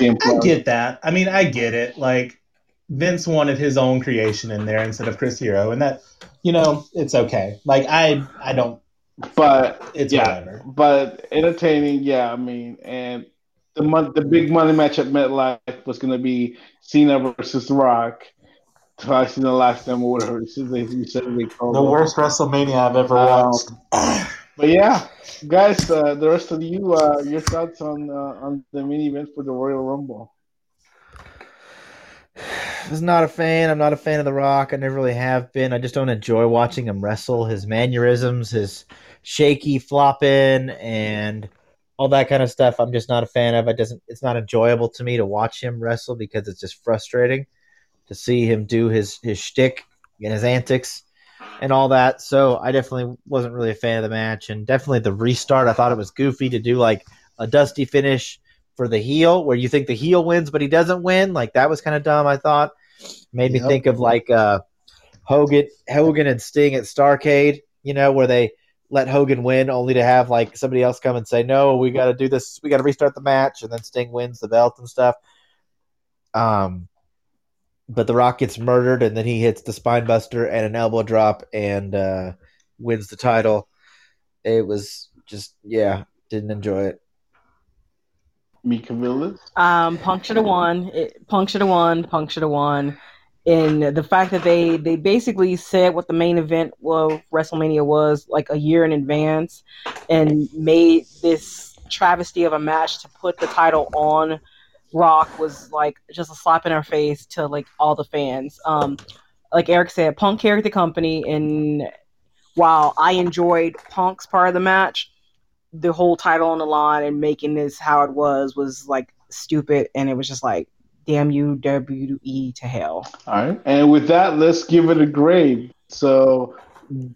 B: I get that. I mean, I get it. Like Vince wanted his own creation in there instead of Chris Hero, and that you know it's okay. Like I, I don't.
A: But it's yeah, whatever. But entertaining, yeah. I mean, and the month, the big money match at MetLife was going to be Cena versus Rock twice in the last time or whatever. This is they said they
B: called the worst WrestleMania I've ever um, watched.
A: but yeah, guys, uh, the rest of you, uh, your thoughts on uh, on the main event for the Royal Rumble?
D: I was not a fan. I'm not a fan of The Rock. I never really have been. I just don't enjoy watching him wrestle. His mannerisms, his shaky flopping, and all that kind of stuff. I'm just not a fan of. It doesn't. It's not enjoyable to me to watch him wrestle because it's just frustrating to see him do his his shtick and his antics and all that. So I definitely wasn't really a fan of the match, and definitely the restart. I thought it was goofy to do like a dusty finish for the heel, where you think the heel wins, but he doesn't win. Like that was kind of dumb. I thought made me yep. think of like uh, Hogan, Hogan and Sting at Starcade. You know, where they let Hogan win only to have like somebody else come and say, "No, we got to do this. We got to restart the match," and then Sting wins the belt and stuff. Um, but The Rock gets murdered, and then he hits the spine buster and an elbow drop and uh, wins the title. It was just, yeah, didn't enjoy it.
A: Mika Villas?
C: Um, Punk should have won. It, Punk should have won. Punk should have won. And the fact that they they basically said what the main event of WrestleMania was like a year in advance, and made this travesty of a match to put the title on Rock was like just a slap in our face to like all the fans. Um, like Eric said, Punk carried the company, and while I enjoyed Punk's part of the match, the whole title on the line and making this how it was was like stupid, and it was just like, damn you, WWE to hell.
A: All right, and with that, let's give it a grade. So,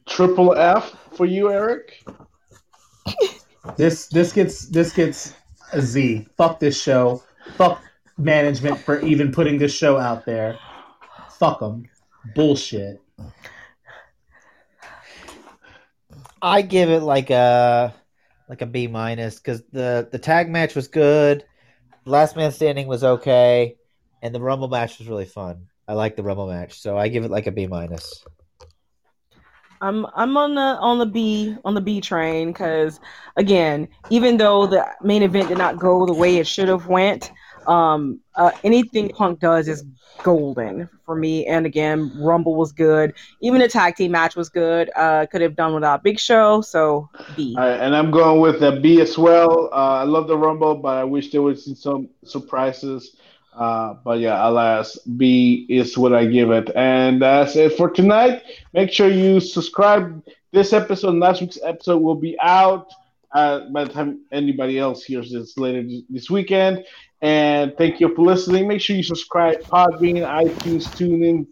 A: triple F for you, Eric.
B: this this gets this gets a Z. Fuck this show. Fuck management for even putting this show out there. Fuck them. Bullshit.
D: I give it like a like a B minus because the the tag match was good, last man standing was okay, and the rumble match was really fun. I like the rumble match, so I give it like a B minus.
C: I'm I'm on the on the B on the B train because again, even though the main event did not go the way it should have went, um, uh, anything Punk does is golden for me. And again, Rumble was good. Even the tag team match was good. Uh, could have done without Big Show, so B.
A: and I'm going with a B as well. Uh, I love the Rumble, but I wish there was some surprises. Uh, but yeah, alas, B is what I give it. And that's it for tonight. Make sure you subscribe. This episode, last week's episode, will be out uh, by the time anybody else hears this later this weekend. And thank you for listening. Make sure you subscribe Podbean, iTunes, TuneIn,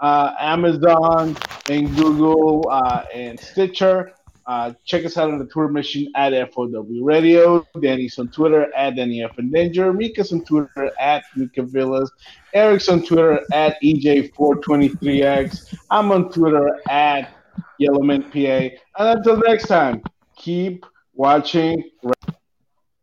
A: uh, Amazon, and Google, uh, and Stitcher. Uh, check us out on the Twitter machine at FOW Radio. Danny's on Twitter at Danny F. and Danger. Mika's on Twitter at Mika Villas. Eric's on Twitter at EJ423X. I'm on Twitter at YellowmanPA. And until next time, keep watching.